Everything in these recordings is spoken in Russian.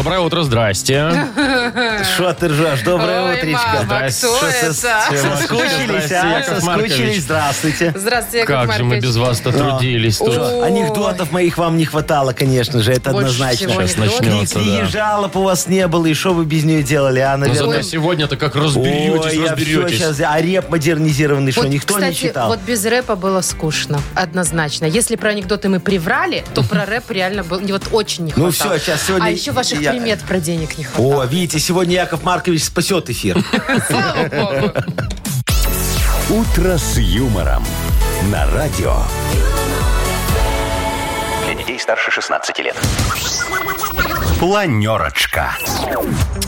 Доброе утро, здрасте. Что ты ржешь? Доброе Ой, утречко. мама, Здрасте. кто Что, это? Соскучились, Здрасте, а? Яков Маркович. Соскучились, здравствуйте. Здравствуйте, Яков Как же мы Маркович. без вас-то трудились тут. Ой. Анекдотов моих вам не хватало, конечно же, это Больше однозначно. всего Сейчас начнется, Никаких да. жалоб у вас не было, и что вы без нее делали, а, Ну, наверное? зато сегодня-то как Ой, разберетесь, я все разберетесь. сейчас, а реп модернизированный, что Вот, никто кстати, не читал? вот без рэпа было скучно, однозначно. Если про анекдоты мы приврали, то про рэп реально был вот очень не Ну хватало. всё, сейчас сегодня А еще ваших я- примет про денег не хватало. О, видите, сегодня Яков Маркович спасет эфир. Слава богу. «Утро с юмором» на радио. Для детей старше 16 лет. Планерочка.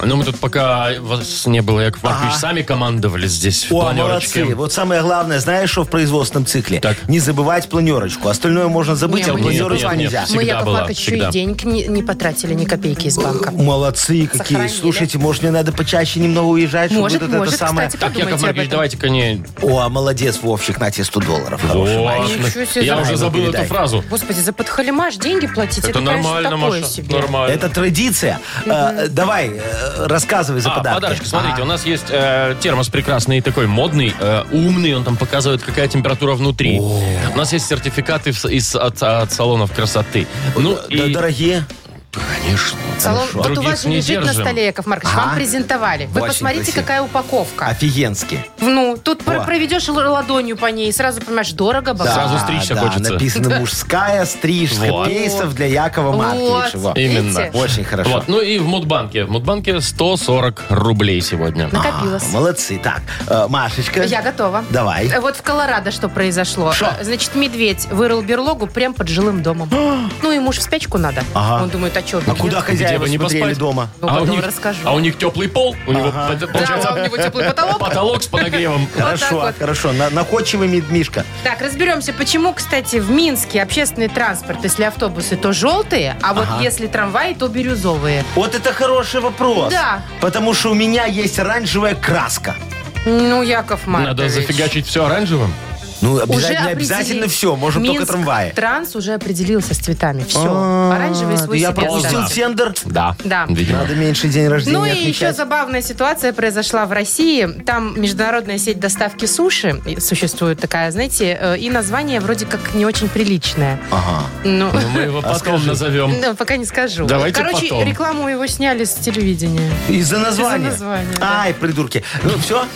Ну, мы тут пока вас не было, Яков Маркович, сами командовали здесь в О, планерочке. молодцы. Вот самое главное, знаешь, что в производственном цикле? Так. Не забывать планерочку. Остальное можно забыть, Не, а мы не планерочку забываем. нельзя. Всегда Мы, Яков была, Маркович, еще всегда. и денег не, не потратили, ни копейки из банка. Молодцы какие. Сохранили. Слушайте, может, мне надо почаще немного уезжать, чтобы Может, вот это может, самое... кстати, Так, подумайте Яков об Маркович, этом. давайте-ка не... О, молодец, Вовчик, на тебе 100 долларов. Хороший Вот. мальчик. Ничего себе, Я уже забыл передай. эту фразу. Господи, за подхалимаш деньги платить, это, Это конечно, нормально, такое Маша, себе. нормально. Это традиция. Э, Давай, э, рассказывай за А, подарки. подарочки, смотрите, Ага. у нас есть э, термос прекрасный, такой модный, э, умный, он там показывает, какая температура внутри. У нас есть сертификаты в из, от, от салонов красоты. Ну, Д- и, Дорогие. Конечно. Салон, вот у Других вас же не лежит на столе, Яков Маркович, Ага. вам презентовали. Вы Очень посмотрите, красиво. какая упаковка. Офигенски. Ну, тут О. про- проведешь ладонью по ней, и сразу понимаешь, дорого, богато. Сразу стричься да, хочется. написано «Мужская стрижка». Вот. Кейсов для Якова Марковича. Вот. Во. Именно. Видите? Очень хорошо. Вот, ну и в Мудбанке. В Мудбанке 140 рублей сегодня. Накопилось. А, молодцы. Так, э, Машечка. Я готова. Давай. Э, Вот в Колорадо что произошло? Шо? Э, Значит, медведь вырыл берлогу прямо под жилым домом. ну, ему же в спячку надо. Ага. Он думает, а что, А куда хозяева бы не смотрели поспать? дома? Ну, а, у потом них, расскажу. а у них теплый пол, у него Да, получается а у него теплый потолок. потолок с подогревом. Хорошо, так вот. хорошо. На- находчивый мид- Мишка. Так, разберемся, почему, кстати, в Минске общественный транспорт, если автобусы, то желтые, а вот если трамваи, то бирюзовые. Вот это хороший вопрос. Да. Потому что у меня есть оранжевая краска. Ну, Яков Маркович. Надо зафигачить все оранжевым. Ну, Уже обязательно, определили. обязательно все. Можем только Минск трамваи. Транс уже определился с цветами. Все. А, Оранжевый свой Я себе пропустил оставил. тендер. Да. Да. Видимо. Надо меньше день рождения Ну и отмечать. еще забавная ситуация произошла в России. Там международная сеть доставки суши существует такая, знаете, э, и название вроде как не очень приличное. Ага. Ну, Ну, мы его А потом назовем. да, пока не скажу. Давайте Короче, потом. рекламу его сняли с телевидения. Из-за названия. Из-за названия, да. Ай, придурки. Ну, все?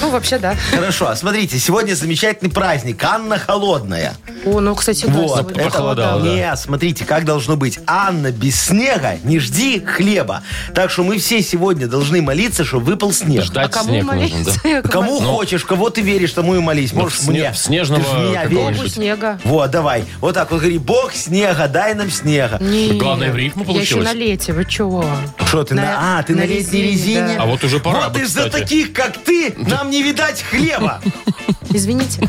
Ну, вообще, да. Хорошо. Смотрите, сегодня замечательный праздник. Анна Холодная. О, ну, кстати, да, Вот. сегодня Это, похолодало, да. Не, смотрите, как должно быть. Анна, без снега не жди хлеба. Так что мы все сегодня должны молиться, чтобы выпал снег. А Ждать кому снег молиться? нужно, да. Яков Кому Маркович? хочешь, кого ты веришь, тому и молись. Ну, Можешь в сне- мне. в снежного Ты ж в меня веришь. Богу снега. Вот, давай. Вот так вот говори, Бог снега, дай нам снега. Не, Главное, в рифму Я еще получилось. на лете, вы чего? Что ты на, На- А, ты на на, летней резине, резине? да. А вот уже пора Вот бы, из-за кстати. таких, как ты, нам не видать хлеба. Извините.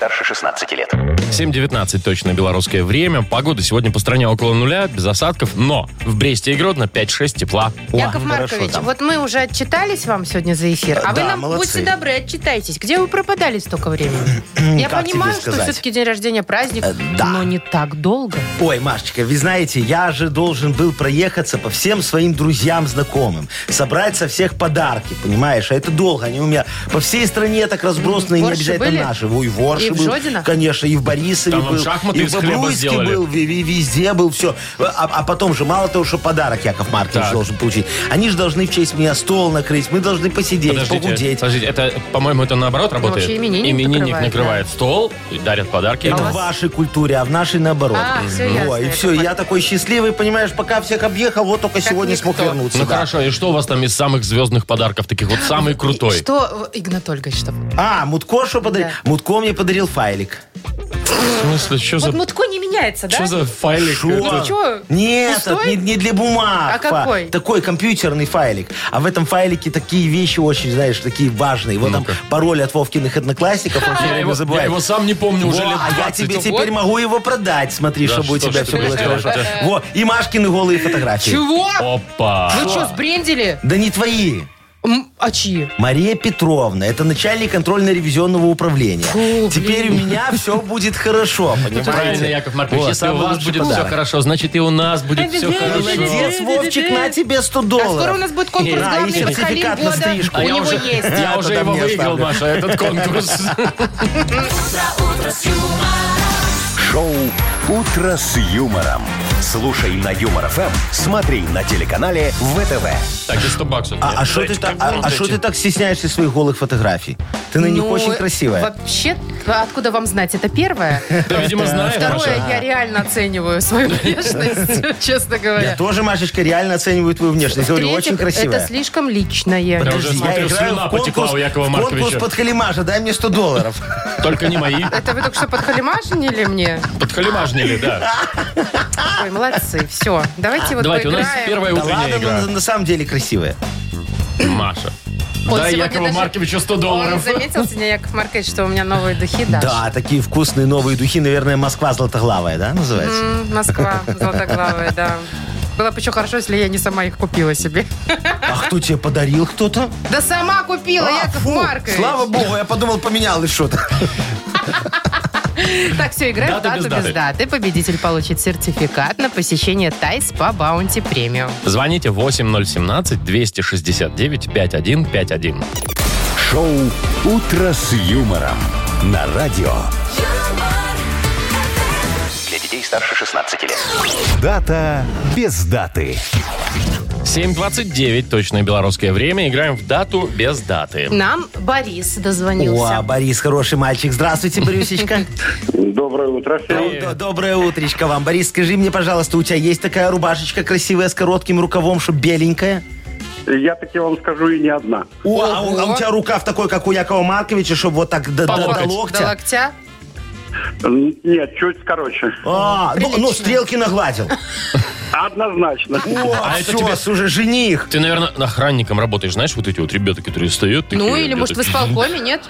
Старше 16 лет. 7.19 точно белорусское время. Погода сегодня по стране около нуля, без осадков, но в Бресте и Гродно 5-6 тепла. О, Яков Маркович, там. вот мы уже отчитались вам сегодня за эфир, а вы Да, нам, молодцы. будьте добры, отчитайтесь. Где вы пропадали столько времени? Я Как понимаю, что сказать? все-таки день рождения праздник, Э, да. но не так долго. Ой, Машечка, вы знаете, я же должен был проехаться по всем своим друзьям, знакомым, собрать со всех подарки, понимаешь? А это долго, они у меня по всей стране так разбросаны, и не Ворши обязательно были? наши. Ой, в Ворше И в был, Жодино? конечно, и в Борисове Там вам был, шахматы и из в хлеба Бобруйске сделали. был, ви- ви- везде был, все. А, а потом же, мало того, что подарок Яков Маркович Так. должен получить, они же должны в честь меня стол накрыть, мы должны посидеть, Подождите, погудеть. подождите, это, по-моему, это наоборот работает. вообще именинник накрывает, накрывает стол, и дарят подарки. Это в вашей культуре, а в нашей наоборот. А, всё ясно, Во, и Яков все, я Маркович. такой счастливый, понимаешь, пока всех объехал, вот только сегодня смог никто. вернуться. Ну да. хорошо, и что у вас там из самых звездных подарков, таких вот самый крутой? Что, э, Игнат Ольгович, что? А, Мутко что подарил? Да. Мутко мне подарил файлик. В смысле, что Вот за... Мутко не меняется, да? Что за файлик? Шо? Это- Чё? Нет, Пустой? это не, не для бумаг. А какой? Такой компьютерный файлик. А в этом файлике такие вещи очень, знаешь, такие важные. Вот там пароль от Вовкиных одноклассиков, он все Я время его, я забывает. его сам не помню уже Во, лет а я 20. тебе Вот. теперь могу его продать. Смотри, Да чтобы у что тебя ж все ты было будешь хорошо. делать-то? Вот, и Машкины голые фотографии. Чего? Опа. Вы что, сбрендили? Да не твои. М, А чьи? Мария Петровна, это начальник контрольно-ревизионного управления. Фу, Теперь у меня все будет хорошо, Правильно, понимаете? Яков Маркович, Вот, если у самый вас лучший будет все подарок. хорошо, значит и у нас будет все хорошо. Молодец, Вовчик, на тебе 100 А долларов. скоро у нас будет конкурс Да, и сертификат на года. стрижку. А У я него уже, есть. я уже тогда его мне выиграл, оставлю. Маша, этот конкурс. Шоу «Утро с юмором». Слушай на Юмор ФМ, смотри на телеканале ВТВ. Так, и 100 баксов. А Нет, а что ты, так- а- а ты так стесняешься своих голых фотографий? Ты на них Ну, очень красивая. Вообще, откуда вам знать? Это первое. Да, видимо, знаешь, Второе, я реально оцениваю свою внешность, честно Я говоря. тоже, Машечка, реально оцениваю твою внешность. Говорю, очень В-третьих, красивая. это слишком личное. Я уже Подожди, смотрю, слюна потекла у Якова в конкурс Марковича. под халимажа, дай мне 100 долларов. Только не мои. Это вы только что подхалимажнили мне? Подхалимажнили, да. Ой, молодцы. Все, давайте вот Давайте, у нас поиграем. первая Да утренняя ладно, игра. на, на самом деле красивая. Маша. Он Дай сегодня Якову даже- Марковичу 100 Он долларов. заметил сегодня, Яков Маркович, что у меня новые духи дашь? Да, такие вкусные новые духи, наверное, Москва золотоглавая, да, называется? М, Москва, золотоглавая, да. Было бы еще хорошо, если я не сама их купила себе. А кто тебе подарил кто-то? Да сама купила, А, Яков фу, Маркович. Слава богу, я подумал, поменялось что-то. Так, все, играем в Дата дату без без даты. даты. Победитель получит сертификат на посещение Тайс по Баунти Премиум. Звоните 8017-269-5151. Шоу «Утро с юмором» на радио. Для детей старше 16 лет. Дата без даты. 7.29, точное белорусское время. Играем в дату без даты. Нам Борис О, дозвонился. Борис, хороший мальчик. Здравствуйте, Борисечка. Доброе утро всем. Доброе утречко вам. Борис, скажи мне, пожалуйста, у тебя есть такая рубашечка красивая с коротким рукавом, что беленькая? Я таки вам скажу и не одна. О, а у, а у тебя рукав такой, как у Якова Марковича, чтобы вот так до, до- до локоть. До локтя? Нет, чуть короче. А, ну, ну, стрелки нагладил. Однозначно. О, А это все, тебе- уже жених. Ты, наверное, охранником работаешь, знаешь, вот эти вот ребята, которые стоят. Ну, такие или, может, в исполкоме, нет?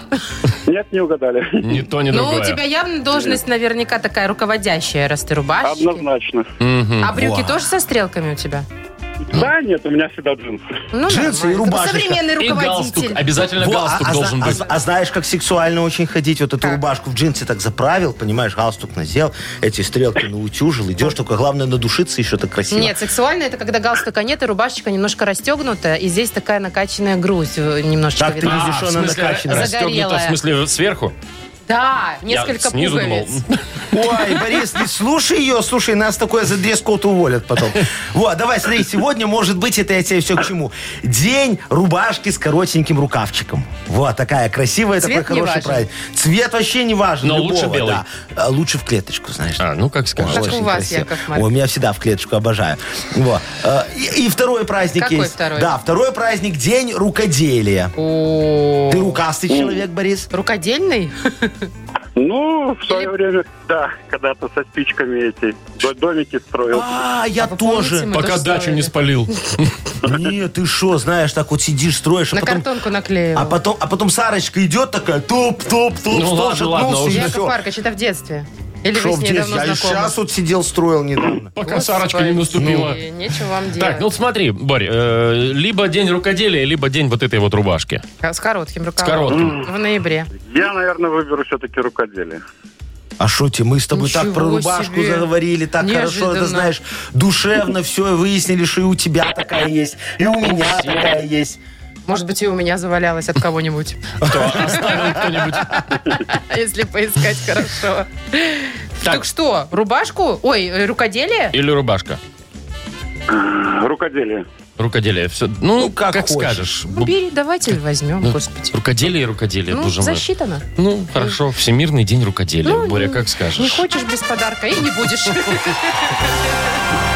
Нет, не угадали. Ни то, ни Ну, другое. у тебя явно должность наверняка такая руководящая, раз ты рубашечки. Однозначно. А брюки тоже со стрелками у тебя? Да, нет, у меня всегда джинсы. Ну, Джинсы и рубашечка. Современный И галстук. руководитель. Обязательно Во, галстук а, а должен зна- быть. а- а знаешь, как сексуально очень ходить? Вот эту рубашку в джинсы так заправил, понимаешь, галстук надел, эти стрелки наутюжил, идешь, только главное надушиться еще так красиво. Нет, сексуально это когда галстука нет и рубашечка немножко расстегнута, и здесь такая накачанная грудь э, немножечко Так ты видна. видишь, А, в она накачанная. расстегнута, в Загорелая. смысле, сверху? Да, Я несколько снизу пуговиц. думал. Ой, Борис, не слушай ее, слушай, нас такое за дресс-код уволят потом. Вот, давай, смотри, сегодня, может быть, это я тебе все к чему. День рубашки с коротеньким рукавчиком. Вот, такая красивая, Цвет такой не хороший важен. праздник. Цвет вообще не важен. Но любого, лучше белый. да. А, Лучше в клеточку, знаешь. А, ну как скажешь. Как у вас, красиво. Яков Ой, Маркович. у меня всегда в клеточку обожаю. Вот. Э, И, и второй праздник Какой есть. второй? Да, второй праздник День рукоделия. О, Ты рукастый человек, Борис? Рукодельный? Ну, в свое Или- время, да, когда-то со спичками эти до- домики строил. А, я помните, тоже. Пока тоже дачу не строили. спалил. Нет, ты что, знаешь, так вот сидишь, строишь, а На потом... картонку наклеил. А потом, а потом Сарочка идет такая, топ, топ, топ, Ну ладно, шатнулся, ладно, уже. Яков. Маркович, это в детстве? Или Шо вы в с ней детстве? давно Я знакомы? сейчас вот сидел, строил недавно. Пока Сарочка не наступила. Господи, Нечего вам делать. Так, ну смотри, Борь, э, либо день рукоделия, либо день вот этой вот рубашки. С коротким С рукавом. коротким. В ноябре. Я, наверное, выберу все-таки рукоделие. А что тебе, мы с тобой так про Ничего рубашку себе. заговорили, так хорошо, Неожиданно. это знаешь, душевно все, выяснили, что и у тебя такая есть, и у меня такая есть. Может быть, и у меня завалялось от кого-нибудь. Кто оставил кто-нибудь? Если поискать хорошо. Так. Так что, рубашку? Ой, э, рукоделие? Или рубашка? Рукоделие. Рукоделие. Все. Ну, Ну, как как, хочешь. скажешь. Ну, бери, давайте возьмем, господи. Рукоделие и рукоделие, Ну, боже мой. засчитано. Ну, хорошо. Всемирный день рукоделия. Ну, Боря, не- как скажешь. Не хочешь без подарка и не будешь.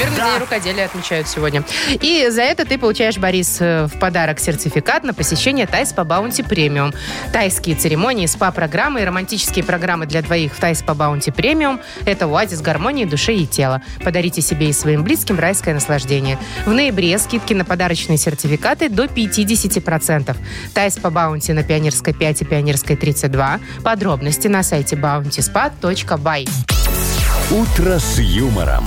Да? Всемирный день рукоделия отмечают сегодня. И за это ты получаешь, Борис, э, в подарок сертификат на посещение Thai Spa Bounty Premium. Тайские церемонии, СПА-программы и романтические программы для двоих в Thai Spa Bounty Premium – это оазис гармонии души и тела. Подарите себе и своим близким райское наслаждение. В ноябре скидки на подарочные сертификаты до 50%. Тайс по Баунти на Пионерской 5 и Пионерской 32. Подробности на сайте bountyspa.by. «Утро с юмором»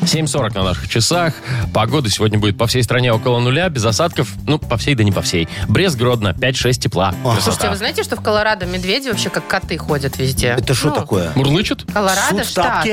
7.40 на наших часах. Погода сегодня будет по всей стране около нуля, без осадков. Ну, по всей, да не по всей. Брест, Гродно, 5-6 тепла. Слушайте, Красота. вы знаете, что в Колорадо медведи вообще как коты ходят везде? Это что Ну, такое? Мурлычут? Колорадо Суд штат.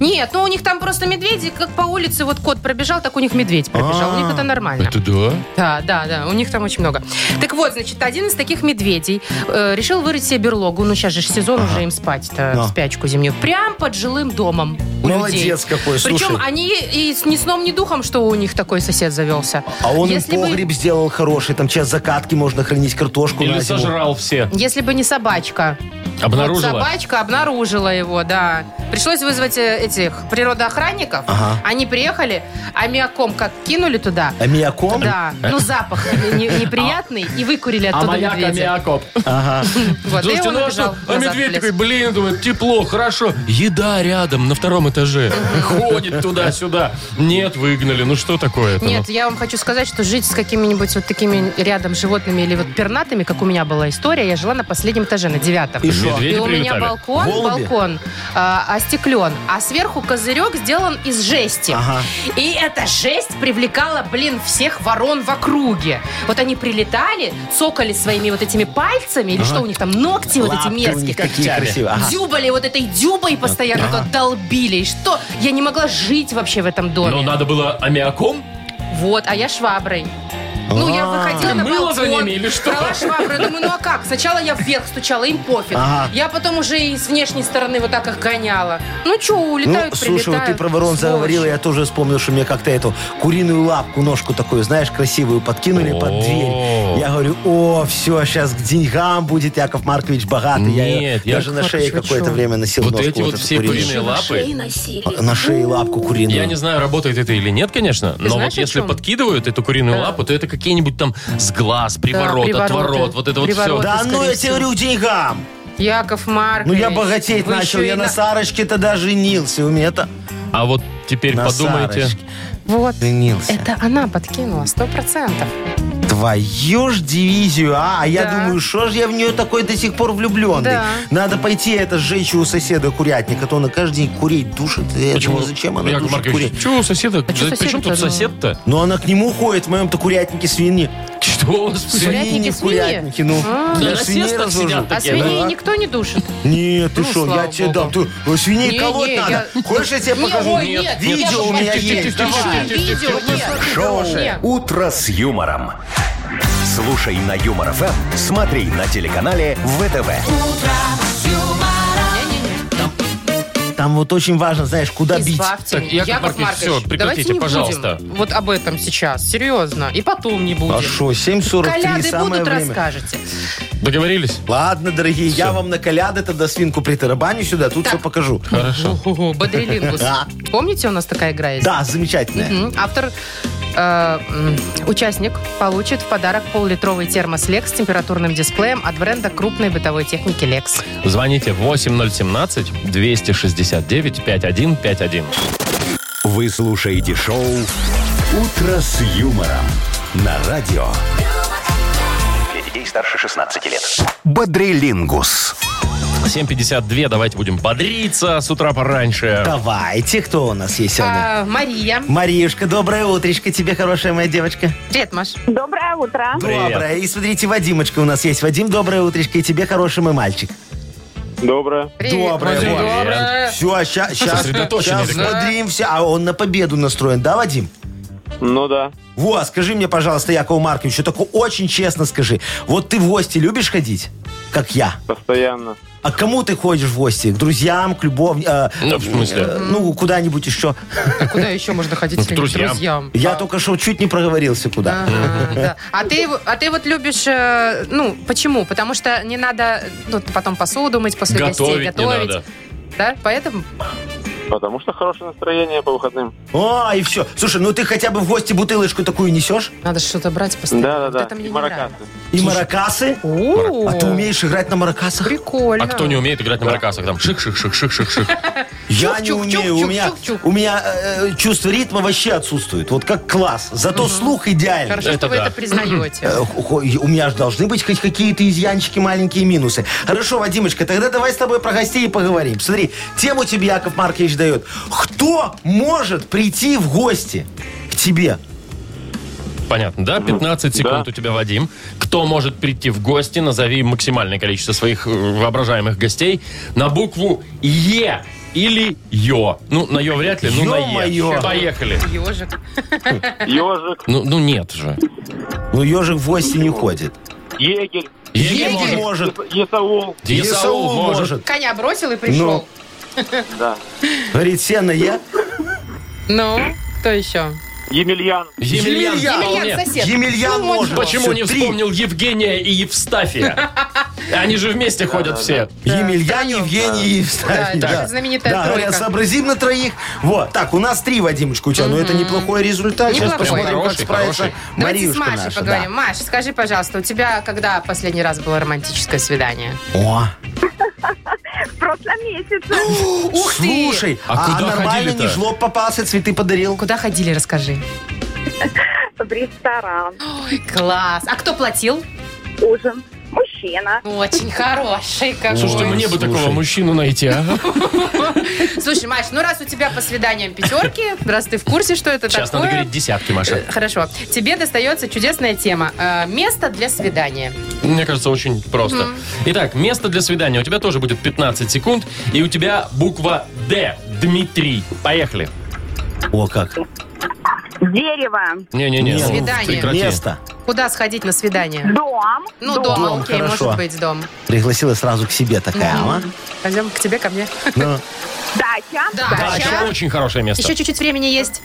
Нет, ну у них там просто медведи, как по улице, вот кот пробежал, так у них медведь пробежал. У них это нормально. Это да? Да, да, да, у них там очень много. Так вот, значит, один из таких медведей э, решил вырыть себе берлогу. Ну, сейчас же ж сезон уже им спать-то, в спячку зимнюю. Прям под жилым домом у Молодец людей. какой, слушай. Причем они и с- ни сном, ни духом, что у них такой сосед завелся. А он им Если бы- погреб сделал хороший, там час закатки можно хранить картошку Или на зиму. сожрал все. Если бы не собачка. Обнаружила? Вот собачка обнаружила его, да. Пришлось вызвать э, этих природоохранников. Ага. Они приехали, аммиаком как кинули туда. Аммиаком? Да, ну запах не- неприятный, и выкурили А оттуда маяк, медведя. аммиакоп. Ага. Вот, и Слушайте, он ну а убежал что? А назад в медведь лес. такой, блин, думает, тепло, хорошо. Еда рядом, на втором этаже. Ходит туда-сюда. Нет, выгнали. Ну что такое-то? ну? Нет, я вам хочу сказать, что жить с какими-нибудь вот такими рядом животными или вот пернатыми, как у меня была история, я жила на последнем этаже, на девятом. И шо? Медведи И у меня прилетали? балкон, Голуби? балкон а, остеклен, а сверху козырек сделан из жести. Ага. И эта жесть привлекала, блин, всех ворон в округе. Вот они прилетали, цокали своими вот этими пальцами, или что у них там, ногти вот эти Лапки у мерзкие. них когтями. красивые. Ага. Дюбали вот этой дюбой постоянно тут долбили. И что? Я не могла жить вообще в этом доме. Но надо было аммиаком? Вот, а я шваброй. Ну, я выходила Ты на балкон, за ними или что? брала швабру, я думаю, ну а как? Сначала я вверх стучала, им пофиг. Ага. Я потом уже и с внешней стороны вот так их гоняла. Ну что, Ну, улетают, слушай, вот ты прилетают. про ворон Сволочи. заговорила, я тоже вспомнил, что мне как-то эту куриную лапку, ножку такую, знаешь, красивую подкинули под дверь. Я говорю, о, все, сейчас к деньгам будет Яков Маркович богатый. я ее Нет, даже Яков на шее Маркович, вы какое-то чё? время носил Вот ножку эти вот эту все куриную. куриные лапы. На шее лапку куриную. Я не знаю, работает это или нет, конечно, но знаешь, вот о если чем? подкидывают эту куриную лапу, то это какие-нибудь там с глаз, приворот, привороты. отворот, вот это вот Привороты. все. Да ну, скорее я тебе всего. говорю, деньгам. Яков Маркович. Ну, я богатеть вы начал. еще Я на Сарочке тогда женился. У меня это А вот теперь на подумайте. Сарочке Вот. женился. Это она подкинула, сто процентов. Твою ж дивизию, а? А я Да. думаю, что ж я в нее такой до сих пор влюбленный? Да. Надо пойти это сжечь у соседа курятника, то он на каждый день курить душит. Я Почему? думаю, зачем она Яков душит Маркович, курей? что у соседа? А чё Да при чем соседу-то, тут ну? сосед-то? Но она к нему ходит, в моем-то курятнике свиньи. Что у вас? Курятники в свиньи? курятнике, ну. А. На свиней насестах развожу. сидят А такие, свиней никто не душит. Нет, ты Ну, что, слава я тебе дам. богу. Ты, свиней Не, колоть не, надо. я- Хочешь, я тебе Не, покажу? ой, нет, Видео у меня есть. Маркович, Давай. Видео, нет. Шоу Нет. «Утро с юмором». Слушай на Юмор ФМ, смотри на телеканале ВТВ. Там вот очень важно, знаешь, куда бить. Избавьте Так, меня. Яков Маркович, всё, прекратите, давайте не пожалуйста. будем вот об этом сейчас, серьезно. И потом не будем. А что, 7.43, Коляды самое будут, время. расскажете. Договорились? Ладно, дорогие, я вам на коляды тогда свинку притарабаню сюда, тут Так. все покажу. Хорошо. Бодрилингус. Да. Помните, у нас такая игра есть? Да, замечательно. Мгм. Автор, э, участник получит в подарок пол-литровый термос Lex с температурным дисплеем от бренда крупной бытовой техники Lex. Звоните 8017-269-5151. Вы слушаете шоу «Утро с юмором» на радио Для детей старше 16 лет. «Бодрилингус». 7.52, давайте будем бодриться с утра пораньше. Давайте, кто у нас есть сегодня? А, Мария. Мариюшка, доброе утречко тебе, хорошая моя девочка. Привет, Маш. Доброе утро. Привет. Доброе. И смотрите, Вадимочка у нас есть. Вадим, доброе утречко, и тебе хороший мой мальчик. Доброе. Привет. Доброе, Вадим, вот. Доброе. Все, сейчас, сейчас, Сосредоточенный сейчас такой. бодримся. А он на победу настроен, да, Вадим? Ну да. Вот, скажи мне, пожалуйста, Якову Марковичу, только очень честно скажи. Вот ты в гости любишь ходить? Как я. Постоянно. А к кому ты ходишь в гости? К друзьям, к любовникам? Ну, в смысле? ну, куда-нибудь еще. А куда еще можно ходить? Ну, к если не друзьям. Я только что чуть не проговорился куда. Ага, да. А ты, а ты вот любишь, э, ну, почему? Потому что не надо ну, потом посуду мыть после гостей, Готовить не готовить. надо. Да, поэтому Потому что хорошее настроение по выходным. А, и все. Слушай, ну ты хотя бы в гости бутылочку такую несешь? надо что-то брать постоянно. Да, да, Вот И маракасы. И маракасы? О, А ты умеешь играть на маракасах? Прикольно. А кто не умеет играть на маракасах? Там шик-шик-шик-шик-шик-шик. Я не умею. У меня, чук-чук. у меня э, чувство ритма вообще отсутствует. Вот как класс. Зато слух идеальный. Хорошо, Это что вы да. это признаете. Э, У меня же должны быть хоть какие-то изъянчики, маленькие минусы. Хорошо, Вадимочка, тогда давай с тобой про гостей и поговорим. Смотри, тему тебе Яков Маркович дает. Кто может прийти в гости к тебе? Понятно, да? 15 секунд Да. у тебя, Вадим. Кто может прийти в гости? Назови максимальное количество своих э, воображаемых гостей на букву Е или Ё. Ну, на Ё вряд ли, ну на Е. Ё-моё. Поехали. Ежик. Ежик, Ну, ну нет же. Ну, ежик в гости не ходит. егерь, Егерь Егерь может. есаул. Исаул может. Коня бросил и пришел. Да. Говорит, сено я. Ну, кто еще? Емельян. Емельян. Емельян. вполне. Емельян сосед. Емельян Ну, может. Почему Всё, не три. вспомнил Евгения и Евстафия? Они же вместе ходят все. Емельян. Евгений и Евстафий. Да, это знаменитая Да, тройка. говорят, сообразим на троих. Вот. Так, у нас три, Вадимочка, у тебя. Ну, это неплохой результат. Сейчас Неплохой. посмотрим, как Хороший, справится хороший. Давайте Мариюшка с Машей наша. поговорим. Маш, скажи, пожалуйста, у тебя когда последний раз было романтическое свидание? да. О, В прошлом месяце. Ух ты! слушай, А а, куда нормально ходили-то? не жлоб попался, цветы подарил? Куда ходили, расскажи. В ресторан. Ой, класс. А кто платил? Ужин. Мужчина. Очень хороший какой. Слушайте, мне бы слушай. такого мужчину найти, а? Слушай, Маш, ну раз у тебя по свиданиям пятерки, раз ты в курсе, что это Сейчас надо такое... говорить десятки, Маша. э, Хорошо. Тебе достается чудесная тема. Э, Место для свидания. Мне кажется, очень просто. Итак, место для свидания. У тебя тоже будет 15 секунд. И у тебя буква Д. Дмитрий. Поехали. О, как. Дерево. Не-не-не. Ну, Свидание. прекрати. Место. Куда сходить на свидание? Дом. Ну, Дом. дома, Дом, окей, хорошо. может быть, дом. Пригласила сразу к себе такая, а? Пойдем к тебе, ко мне. Ну, Дача. Да. Дача. Дача. Очень хорошее место. Еще чуть-чуть времени есть.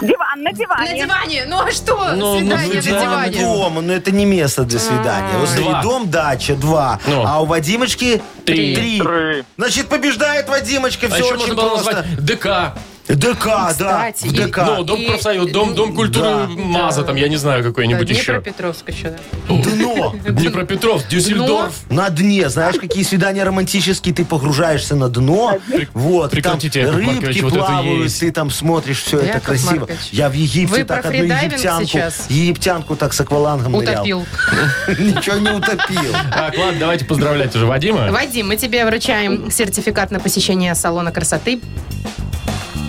Диван на На диване. диване. Ну а что? Ну, Свидание ну, на свидание диване. дома, но это не место для свидания. Вот смотри, Два. дом, дача, два. Ну. А у Вадимочки Три. три. Три. Значит, побеждает Вадимочка, А все еще очень можно было просто. назвать ДК. ДК, да, Кстати, в и- ДК. Ну, дом И- профсоюз, дом, дом культуры Да. МАЗа, там, я не знаю, Да, какой-нибудь еще. Днепропетровск еще, да. Дно. Днепропетровск, Дюссельдорф. На дне, знаешь, какие свидания романтические, ты погружаешься на дно, вот, там прекратите, Яков рыбки Маркович, вот это плавают, ты там смотришь, все это Яков красиво. Маркович, Я в Египте вы так про одну фридайвинг египтянку, сейчас? египтянку так с аквалангом нырял. Утопил. Ничего не утопил. Так, ладно, давайте поздравлять уже Вадима. Вадим, мы тебе вручаем сертификат на посещение салона красоты.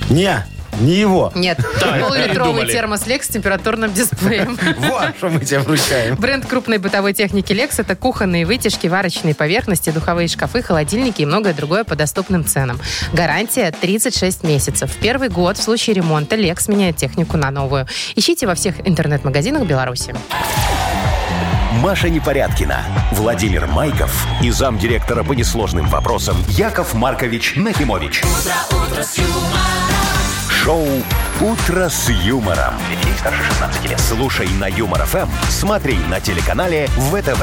Не, не его. Нет, полулитровый передумали. термос Lex с температурным дисплеем. Вот, что мы тебе вручаем. Бренд крупной бытовой техники Lex – это кухонные вытяжки, варочные поверхности, духовые шкафы, холодильники и многое другое по доступным ценам. Гарантия 36 месяцев. В первый год в случае ремонта Lex меняет технику на новую. Ищите во всех интернет-магазинах Беларуси. Маша Непорядкина, Владимир Майков и замдиректора по несложным вопросам Яков Маркович Нахимович. Шоу Утро с юмором. Для детей старше 16 лет. Слушай на юмор ФМ, смотри на телеканале ВТВ.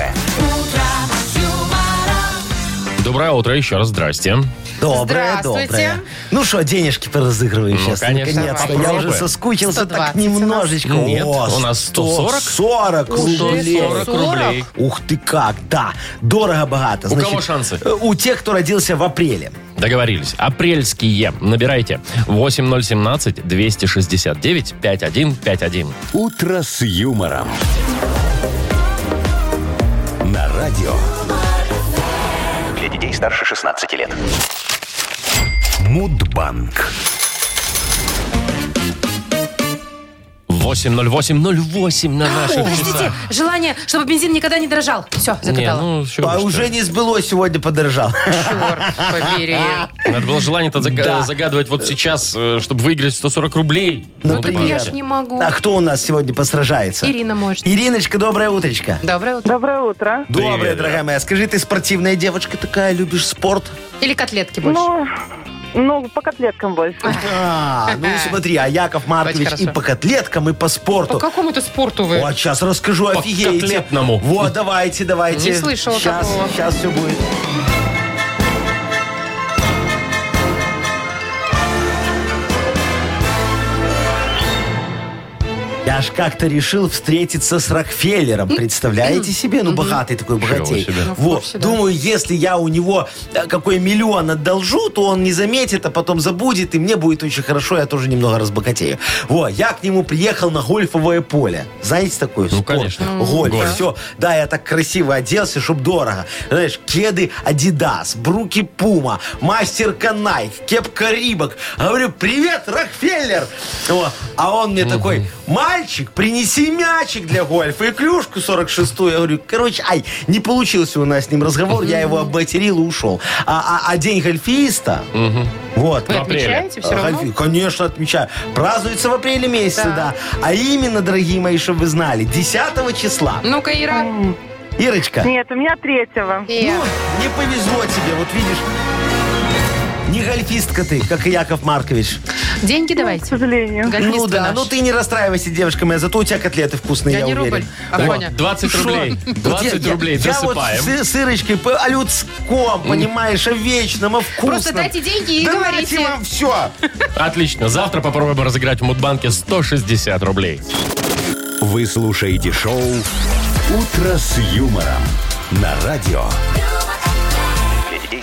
Доброе утро, еще раз здрасте. Доброе, Здравствуйте. доброе. Ну что, денежки поразыгрываем Ну, сейчас. конечно, Наконец-то. Я попробуем. уже соскучился 120 так немножечко. Нет, О, у нас 140? 140 Уже рублей. 40 рублей. Ух ты как, да. Дорого-богато. У кого шансы? э, У тех, кто родился в апреле. Договорились. Апрельские. Набирайте. 8017-269-5151. Утро с юмором. На радио Для детей старше 16 лет. Мудбанк. 80808 на наших Подождите, часах. желание, чтобы бензин никогда не дрожал. Все, Не, ну, А уже не сбылось, сегодня подорожал. Черт побери. Надо было желание-то зага- Да. загадывать вот сейчас, э, чтобы выиграть 140 рублей. Ну, Вот Так привет. я ж не могу. А кто у нас сегодня посражается? Ирина может. Ириночка, доброе утречко. Доброе утро. Доброе утро. Доброе, Привет. дорогая моя. Скажи, ты спортивная девочка такая, любишь спорт? Или котлетки больше. Ну, ну, по котлеткам больше. А, ну смотри, а Яков Маркович и по котлеткам, и по По спорту. какому-то спорту вы? Вот, сейчас расскажу, По офигеете. котлетному. Вот, давайте, давайте. Не слышала сейчас, такого. Сейчас все будет. Я ж как-то решил встретиться с Рокфеллером. Представляете себе? Ну, богатый такой богатей. себе. Ну, Вот. да. Думаю, если я у него э, какой миллион одолжу, то он не заметит, а потом забудет, и мне будет очень хорошо, я тоже немного разбогатею. Вот, я к нему приехал на гольфовое поле. Знаете такое? Ну, Спорт. конечно. Гольф. Гольф. Все. Да, я так красиво оделся, чтоб дорого. Знаешь, кеды Adidas, бруки Puma, мастерка Nike, кепка Рибок. Говорю, привет, Рокфеллер! Вот. А он мне такой, мальчик, принеси мячик для гольфа и клюшку 46-ю. Я говорю, короче, ай, не получился у нас с ним разговор, я его обматерил и ушел. А, а- а день гольфиста, вот, Вы в апреле. отмечаете все равно? Гольфи- Конечно, отмечаю. Празднуется в апреле месяце, Да. да. А именно, дорогие мои, чтобы вы знали, 10 числа. Ну-ка, Ира. Ирочка, Нет, у меня третьего. Ну, не повезло тебе, вот видишь. Не гольфистка ты, как и Яков Маркович. Деньги К давайте. сожалению. Гольфисты ну да, наши. ну ты не расстраивайся, девушка моя, зато у тебя котлеты вкусные, Я я, не уверен. рубль, а Так, Афоня. 20 Шо? рублей. Вот 20 я- рублей я, досыпаем. Я вот с сырочкой по о людском, понимаешь, о вечном, о вкусном. Просто дайте деньги и Давайте говорите. вам все. Отлично. Завтра попробуем разыграть в Мудбанке 160 рублей. Вы слушаете шоу «Утро с юмором» на радио.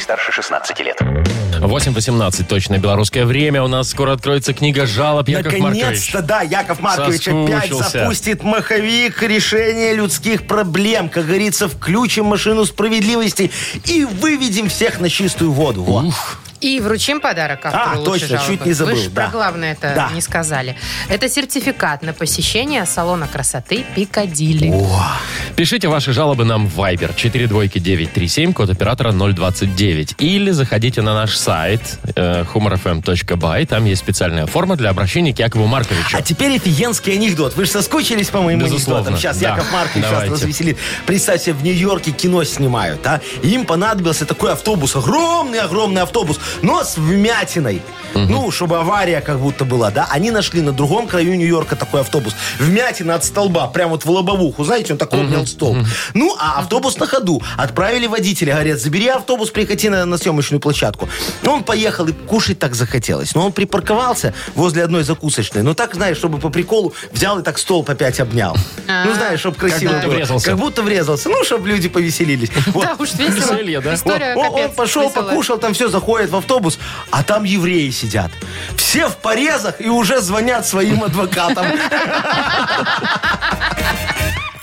Старше 16 лет. 8.18 точное белорусское время. У нас скоро откроется книга жалоб, Яков Маркович. Наконец-то, да, Яков Маркович опять Соскучился. запустит маховик решения людских проблем. Как говорится, включим машину справедливости и выведем всех на чистую воду. Во. И вручим подарок автору А, лучшей точно, жалобы. чуть не забыл, Вы же да. про главное это Да. не сказали. Это сертификат на посещение салона красоты Пикадилли. Пишите ваши жалобы нам в Viber 42937, код оператора 029. Или заходите на наш сайт э, humorfm.by. Там есть специальная форма для обращения к Якову Марковичу. А теперь офигенский анекдот. Вы же соскучились по моим Безусловно, анекдотам. Сейчас да. Яков Маркович сейчас Давайте. развеселит. Представьте, в Нью-Йорке кино снимают, а? Им понадобился такой автобус, огромный-огромный автобус, но с вмятиной. Ну, чтобы авария как будто была, да? Они нашли на другом краю Нью-Йорка такой автобус. Вмятина от столба, прям вот в лобовуху. Знаете, он такой обнял столб. Ну, а автобус на ходу. Отправили водителя, говорят, забери автобус, прикати на, на съемочную площадку. Он поехал, и кушать так захотелось. Но он припарковался возле одной закусочной. Ну, так, знаешь, чтобы по приколу взял и так столб опять обнял. Ну, знаешь, чтобы красиво будто было. врезался. Как будто врезался. Ну, чтобы люди повеселились. Да уж весело. Веселье, да? История Он, пошел, покушал, там все, заходит в автобус, а там евреи сидят. Все в порезах и уже звонят своим адвокатам.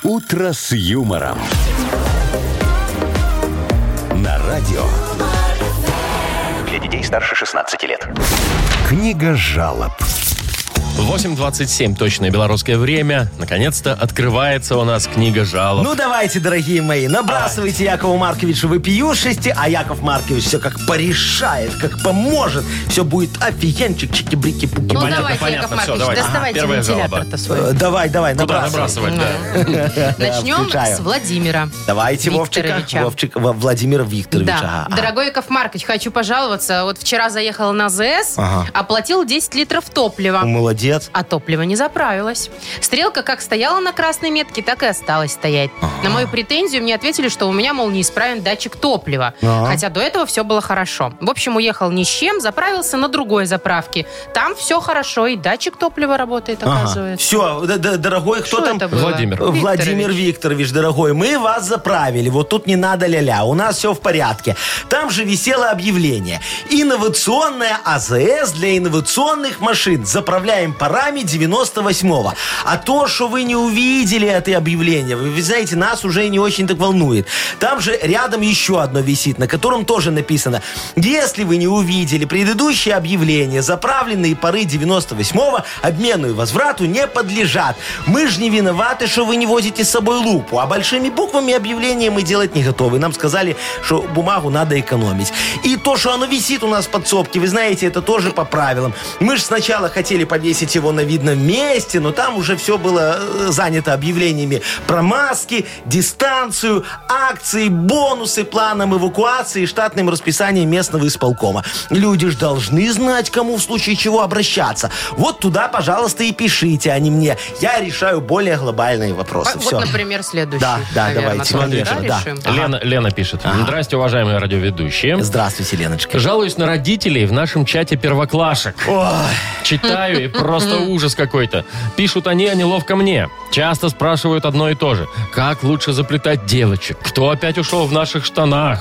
«Утро с юмором». На радио. Для детей старше 16 лет. Книга жалоб. 8.27 точное белорусское время. Наконец-то открывается у нас книга жалоб. Ну, давайте, дорогие мои, набрасывайте Якову Марковичу выпиюшести, а Яков Маркович все как порешает, как поможет. Все будет офигенчик, чики-брики-пуки. Ну, Понятно, давайте, понятно, Яков всё, Маркович, давайте. доставайте Ага, первая вентилятор-то Э, свой. Давай, давай, Куда набрасывай. набрасывать, да? Начнем включаю. с Владимира. Давайте, Вовчика. Викторовича. Вовчик, Во- Владимира Викторовича. Да. Ага. Дорогой Яков Маркович, хочу пожаловаться. Вот вчера заехала на ЗС, Ага. оплатил 10 литров топлива. Молодец. А топливо не заправилось. Стрелка как стояла на красной метке, так и осталась стоять. На мою претензию мне ответили, что у меня, мол, неисправен датчик топлива. Ага. Хотя до этого все было хорошо. В общем, уехал ни с чем, заправился на другой заправке. Там все хорошо, и датчик топлива работает, оказывается. Все, дорогой, кто Что там? это было? Владимир. Владимир Викторович, дорогой, мы вас заправили. Вот тут не надо ля-ля. У нас все в порядке. Там же висело объявление. Инновационная АЗС для инновационных машин. Заправляем парами 98-го. А то, что вы не увидели это объявление, вы, вы знаете, нас уже не очень так волнует. Там же рядом еще одно висит, на котором тоже написано, если вы не увидели предыдущее объявление, заправленные пары 98-го обмену и возврату не подлежат. Мы же не виноваты, что вы не возите с собой лупу, а большими буквами объявления мы делать не готовы. Нам сказали, что бумагу надо экономить. И то, что оно висит у нас в подсобке, вы знаете, это тоже по правилам. Мы же сначала хотели повесить его на видном месте, но там уже все было э, занято объявлениями про маски, дистанцию, акции, бонусы, планом эвакуации и штатным расписанием местного исполкома. Люди же должны знать, кому в случае чего обращаться. Вот туда, пожалуйста, и пишите, а не мне. Я решаю более глобальные вопросы. Вот, Все. например, следующий. Да, да, наверное, давайте, конечно, да. решим? Ага. Лена, Лена пишет. Здрасте, уважаемые радиоведущие. Здравствуйте, Леночка. Жалуюсь на родителей в нашем чате первоклашек. Читаю, и просто ужас какой-то. Пишут они, а неловко мне. Часто спрашивают одно и то же. Как лучше заплетать девочек? Кто опять ушел в наших штанах?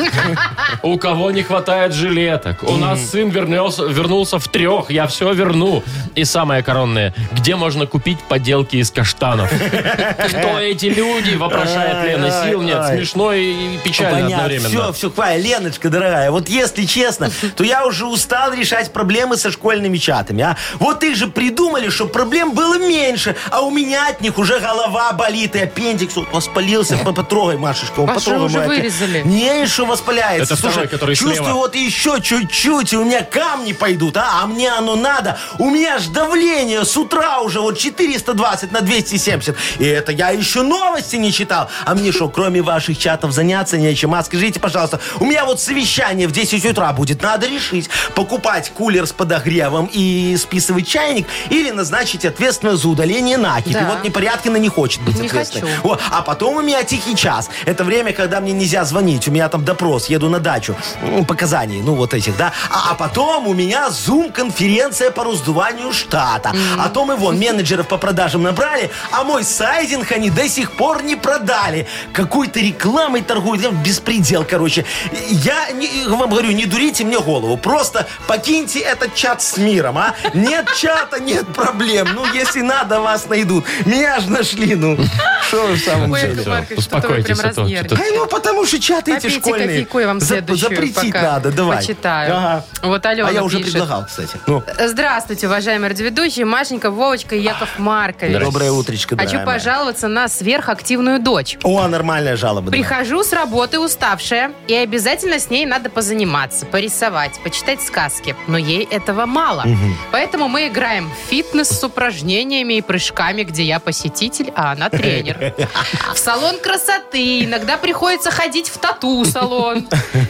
У кого не хватает жилеток? У нас сын вернулся в трех. Я все верну. И самое коронное. Где можно купить поделки из каштанов? Кто эти люди? Вопрошает Лена. Сил нет. Смешно и печально одновременно. Все, все, хватит. Леночка, дорогая, вот если честно, то я уже устал решать проблемы со школьными чатами. А? Вот их же придумали, что проблем было меньше, а у меня от них уже голова болит, и аппендикс вот воспалился. По- Потрогай, Машечка, он А что, потрогай. уже мой вырезали? Не, еще воспаляется. Это второй, который чувствую, слева. вот еще чуть-чуть, и у меня камни пойдут, а? А мне оно надо. У меня ж давление с утра уже вот 420 на 270. И это я еще новости не читал. А мне что, кроме ваших чатов заняться нечем? А скажите, пожалуйста, у меня вот совещание в 10 утра будет. Надо решить, покупать кулер с подогревом и списывать чайник или назначить ответственного за удаление накипи. Да. Вот Непорядкина не хочет быть Не ответственной. хочу. О, а потом у меня тихий час. Это время, когда мне нельзя звонить. У меня там допрос, еду на дачу. Показаний, ну вот этих, да. А, а потом у меня зум-конференция по раздуванию штата. А то мы вон менеджеров по продажам набрали, а мой сайдинг они до сих пор не продали. Какой-то рекламой торгуют. Беспредел, короче. Я не- вам говорю, не дурите мне голову. Просто покиньте этот чат с миром, а. Нет чата, нет проблем. Ну, если надо, вас найдут. Меня же нашли, ну. Что вы в самом Ой, деле? Яков Всё, Маркович, что-то вы прям успокойтесь, а то что-то- Ай, ну потому что чаты эти Попейте школьные. кофейку, я вам следующую Запретить пока надо, давай. почитаю. Ага. Вот Алена А я уже пишет. предлагал, кстати. Ну, Здравствуйте, уважаемые радиоведущие, Машенька, Вовочка и Яков Маркович. доброе утречко, Хочу дорогая моя. пожаловаться на сверхактивную дочь. О, нормальная жалоба. давай. Прихожу с работы уставшая, и обязательно с ней надо позаниматься, порисовать, почитать сказки. Но ей этого мало. Поэтому мы играем в фитнес с упражнениями и прыжками, где я посетитель, а она тренер. В салон красоты. Иногда приходится ходить в тату-салон.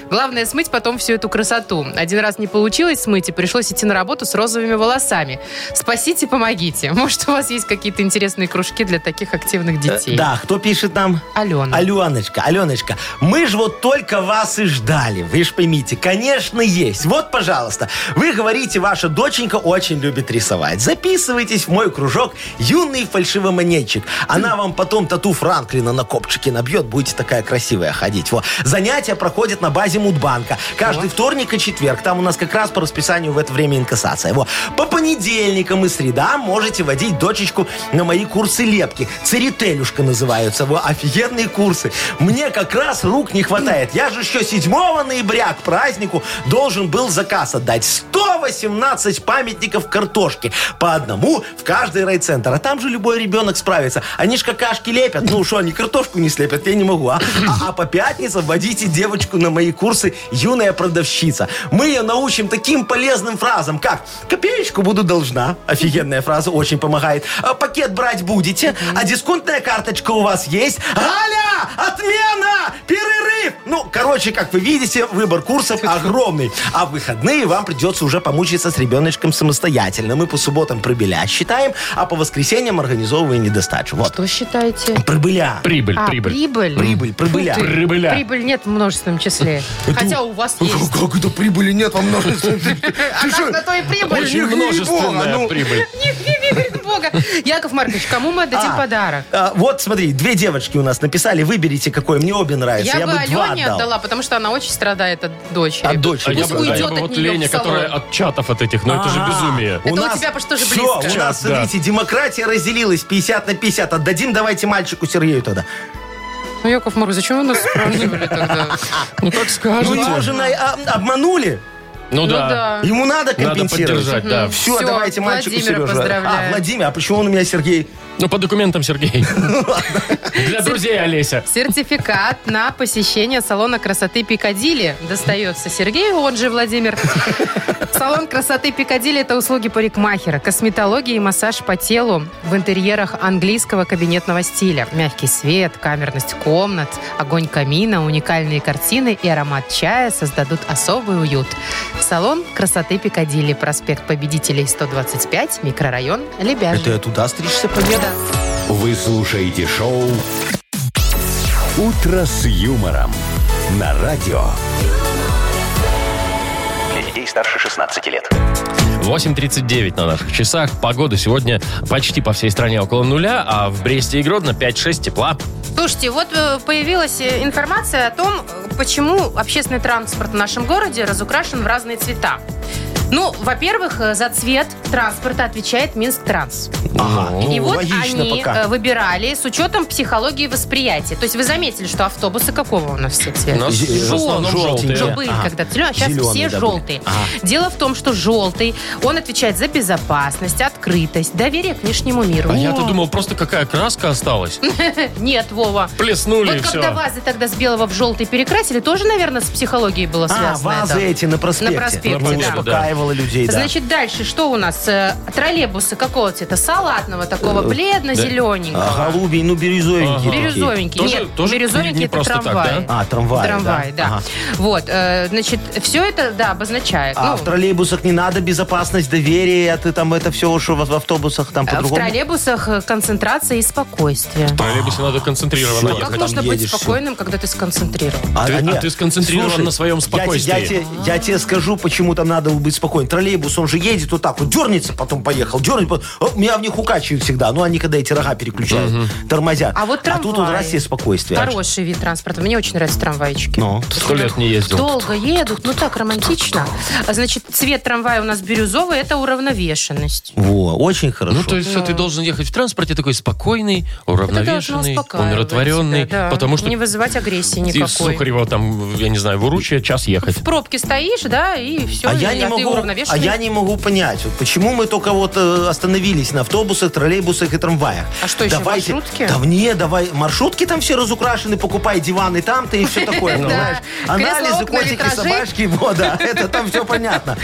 Главное смыть потом всю эту красоту. Один раз не получилось смыть, и пришлось идти на работу с розовыми волосами. Спасите, помогите. Может, у вас есть какие-то интересные кружки для таких активных Э, детей? Да, кто пишет нам? Алена. Аленочка, Аленочка, мы же вот только вас и ждали. Вы же поймите, конечно, есть. Вот, пожалуйста, вы говорите, ваша доченька очень любит рисовать. Записывайтесь в мой кружок «Юный фальшивомонетчик». Она вам потом тату Франклина на копчике набьет, будете такая красивая ходить. Во. Занятия проходят на базе Мудбанка. Каждый вторник и четверг. Там у нас как раз по расписанию в это время инкассация. Во. По понедельникам и средам можете водить дочечку на мои курсы лепки. Церетелюшка называются. Во. Офигенные курсы. Мне как раз рук не хватает. Я же еще 7 ноября к празднику должен был заказ отдать. 118 памятников картошки. По одному в каждый райцентр. А там же любой ребенок справится. Они ж какашки лепят. Ну что, они картошку не слепят? Я не могу. А, а, а по пятницам водите девочку на мои курсы «Юная продавщица». Мы ее научим таким полезным фразам, как «Копеечку буду должна». Офигенная фраза, очень помогает. «А Пакет брать будете? А дисконтная карточка у вас есть? Галя! Отмена! Перерыв! Ну, короче, как вы видите, выбор курсов огромный. А в выходные вам придется уже помучиться с ребеночком самостоятельно. Мы по субботам прибыля считаем, а по воскресеньям организовываем недостачу. Вот. Что считаете? Прибыля. Прибыль, А, прибыль. прибыль? Прибыль, прибыля. Ты, Прибыля. Прибыль нет в множественном числе. Хотя у вас есть. Как это прибыли нет во множестве? А так на то и прибыль. Очень множественная ну. прибыль. бога. Яков Маркович, кому мы отдадим А, подарок? а, вот, смотри, две девочки у нас написали, выберите какой, мне обе нравятся. Я, бы два Алене отдал. отдала, потому что она очень страдает от дочери. От дочери. А я Пусть бы, а я уйдет бы от вот нее Леня, в салон. которая от чатов от этих, ну это же А, безумие. У Это у нас тебя тоже всё, близко. у нас, да. смотрите, демократия разделилась 50 на 50. Отдадим давайте мальчику Сергею тогда. Ну, Яков Маркович, зачем вы нас спрашивали тогда? Ну так Ну, скажете. его же а, обманули. Ну Ну да. да. Ему надо Надо компенсировать. поддержать, да. Все, Всё, давайте мальчику Владимира поздравляю. А, Владимир, а почему он у меня Сергей? Ну, по документам, Сергей. Для друзей Олеся. Сертификат на посещение салона красоты Пикадилли достается Сергею, он же Владимир. Салон красоты Пикадилли – это услуги парикмахера, косметология и массаж по телу в интерьерах английского кабинетного стиля. Мягкий свет, камерность комнат, огонь камина, уникальные картины и аромат чая создадут особый уют. Салон красоты Пикадилли, проспект Победителей 125, микрорайон Лебяжий. Это я туда стричься поеду? Вы слушаете шоу «Утро с юмором» на радио. Для детей старше 16 лет. 8.39 на наших часах. Погода сегодня почти по всей стране около нуля, а в Бресте и Гродно 5-6 тепла. Слушайте, вот э, появилась э, информация о том, э, почему общественный транспорт в нашем городе разукрашен в разные цвета. Ну, во-первых, э, за цвет транспорта отвечает Минск Транс. Ага. Ну, И вот логично они пока. э, выбирали с учетом психологии восприятия. То есть вы заметили, что автобусы какого у нас все У цвета? нас Зе- в основном желтенькие. желтые. Были Ага. когда-то зеленые, а сейчас Зеленые, все да, желтые. Ага. Дело в том, что желтый, он отвечает за безопасность, открытость, доверие к внешнему миру. А я-то думал, просто какая краска осталась. Нет, Вова. Плеснули и Вот когда все. вазы тогда с белого в желтый перекрасили, тоже, наверное, с психологией было А, связано. вазы это. эти на проспекте. На проспекте, да. Успокаивало людей, да. Значит, дальше что у нас? Э, Троллейбусы какого цвета? Салатного такого, бледно-зелененького. А, голубей, ну, бирюзовенькие. такие. Бирюзовенький. Тоже- Нет, тоже бирюзовенький не это просто так, трамвай. А, трамвай, Трамвай, да. Ага. Вот, э, значит, все это, да, обозначает. А Ну, в троллейбусах не надо безопасность, доверие, а ты там это все, что в в автобусах там э, в по-другому? троллейбусах э, концентрация и спокойствие. В троллейбусе надо. Как ехать. там можно быть спокойным, когда ты сконцентрирован? Ты- а нет. ты сконцентрирован на своем спокойствии. Я тебе скажу, почему там надо быть спокойным. Троллейбус, он же едет вот так вот, дернется, потом поехал, дернется. потом- О, меня в них укачивают всегда. Ну, они когда эти рога переключают, тормозят. А вот трамвай. тут вот раз себе спокойствие. Хороший вид транспорта. Мне очень нравятся трамвайчики. Ну. Сто лет не ездил. Долго едут, ну так романтично. А, Значит, цвет трамвая у нас бирюзовый, это уравновешенность. Во, очень хорошо. Ну, то есть, что ты должен ехать в транспорте такой спокойный, уравновешенный, умиротворенный, потому что Не вызывать агрессии никакой. Сухарева там, я не знаю, в Уручье час ехать. В пробке стоишь, да, и все, А я, не могу, уравновешенный. а я не могу понять, вот почему мы только вот э, остановились на автобусах, троллейбусах и трамваях. А что, еще Давайте- маршрутки? Да не, давай. Маршрутки там все разукрашены, покупай диваны там-то и все такое, понимаешь? Анализы, котики, собачки, вот, да, это там все понятно.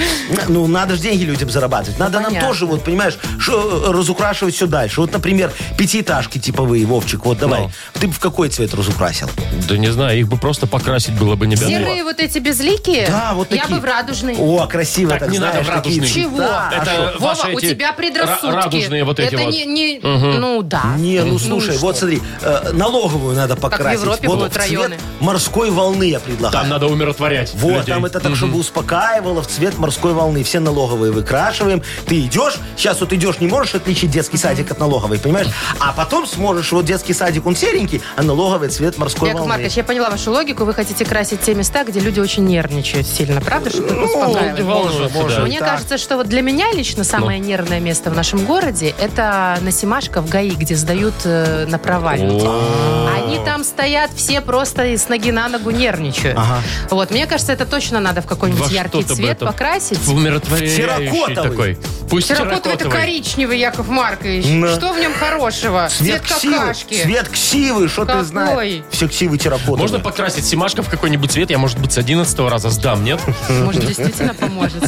Ну, надо же деньги людям зарабатывать. Надо нам тоже, вот, понимаешь, э, разукрашивать все дальше. Вот, например, пятиэтажки типовые, Вовчик, вот давай. Ну. Ты бы в какой цвет разукрасил? Да не знаю, их бы просто покрасить было бы не. Серые вот эти безликие, Да, вот я такие. бы в радужный. О, красиво Так, так, не надо знаешь, в радужный. такие. Чего? Да, а Это? Вова, ваши у эти тебя предрассудки. ра- радужные вот эти Это вот. не, не- ну да. Не, ну слушай, и вот смотри, э, налоговую надо покрасить. Европе вот будут в цвет районы. морской волны я предлагаю. Там надо умиротворять Вот, людей. там это так, чтобы успокаивало в цвет морской волны. Все налоговые выкрашиваем. Ты идешь, сейчас вот идешь, не можешь отличить детский садик от налоговой, понимаешь? А потом сможешь, вот детский садик, он серенький, а налоговый цвет морской Яков волны. Маркович, я поняла вашу логику. Вы хотите красить те места, где люди очень нервничают сильно, правда? Чтобы их успокаивать? люди волнуются, может. Мне так. кажется, что вот для меня лично самое Ну. нервное место в нашем городе это Насимашка в ГАИ, где сдают э, на провальники. Они там стоят все просто с ноги на ногу нервничают. Ага. Вот, мне кажется, это точно надо в какой-нибудь Во яркий цвет это- покрасить. В умиротворяющий Терракотовый. такой. Пусть Терракотовый это коричневый, Яков Маркович. Да. Что в нем хорошего? Цвет ксивы, какашки. цвет ксивы, что ты знаешь? Все ксивы терракотовые. Можно покрасить Симашка в какой-нибудь цвет? Я, может быть, с 11 раза сдам, нет? Может, действительно поможет,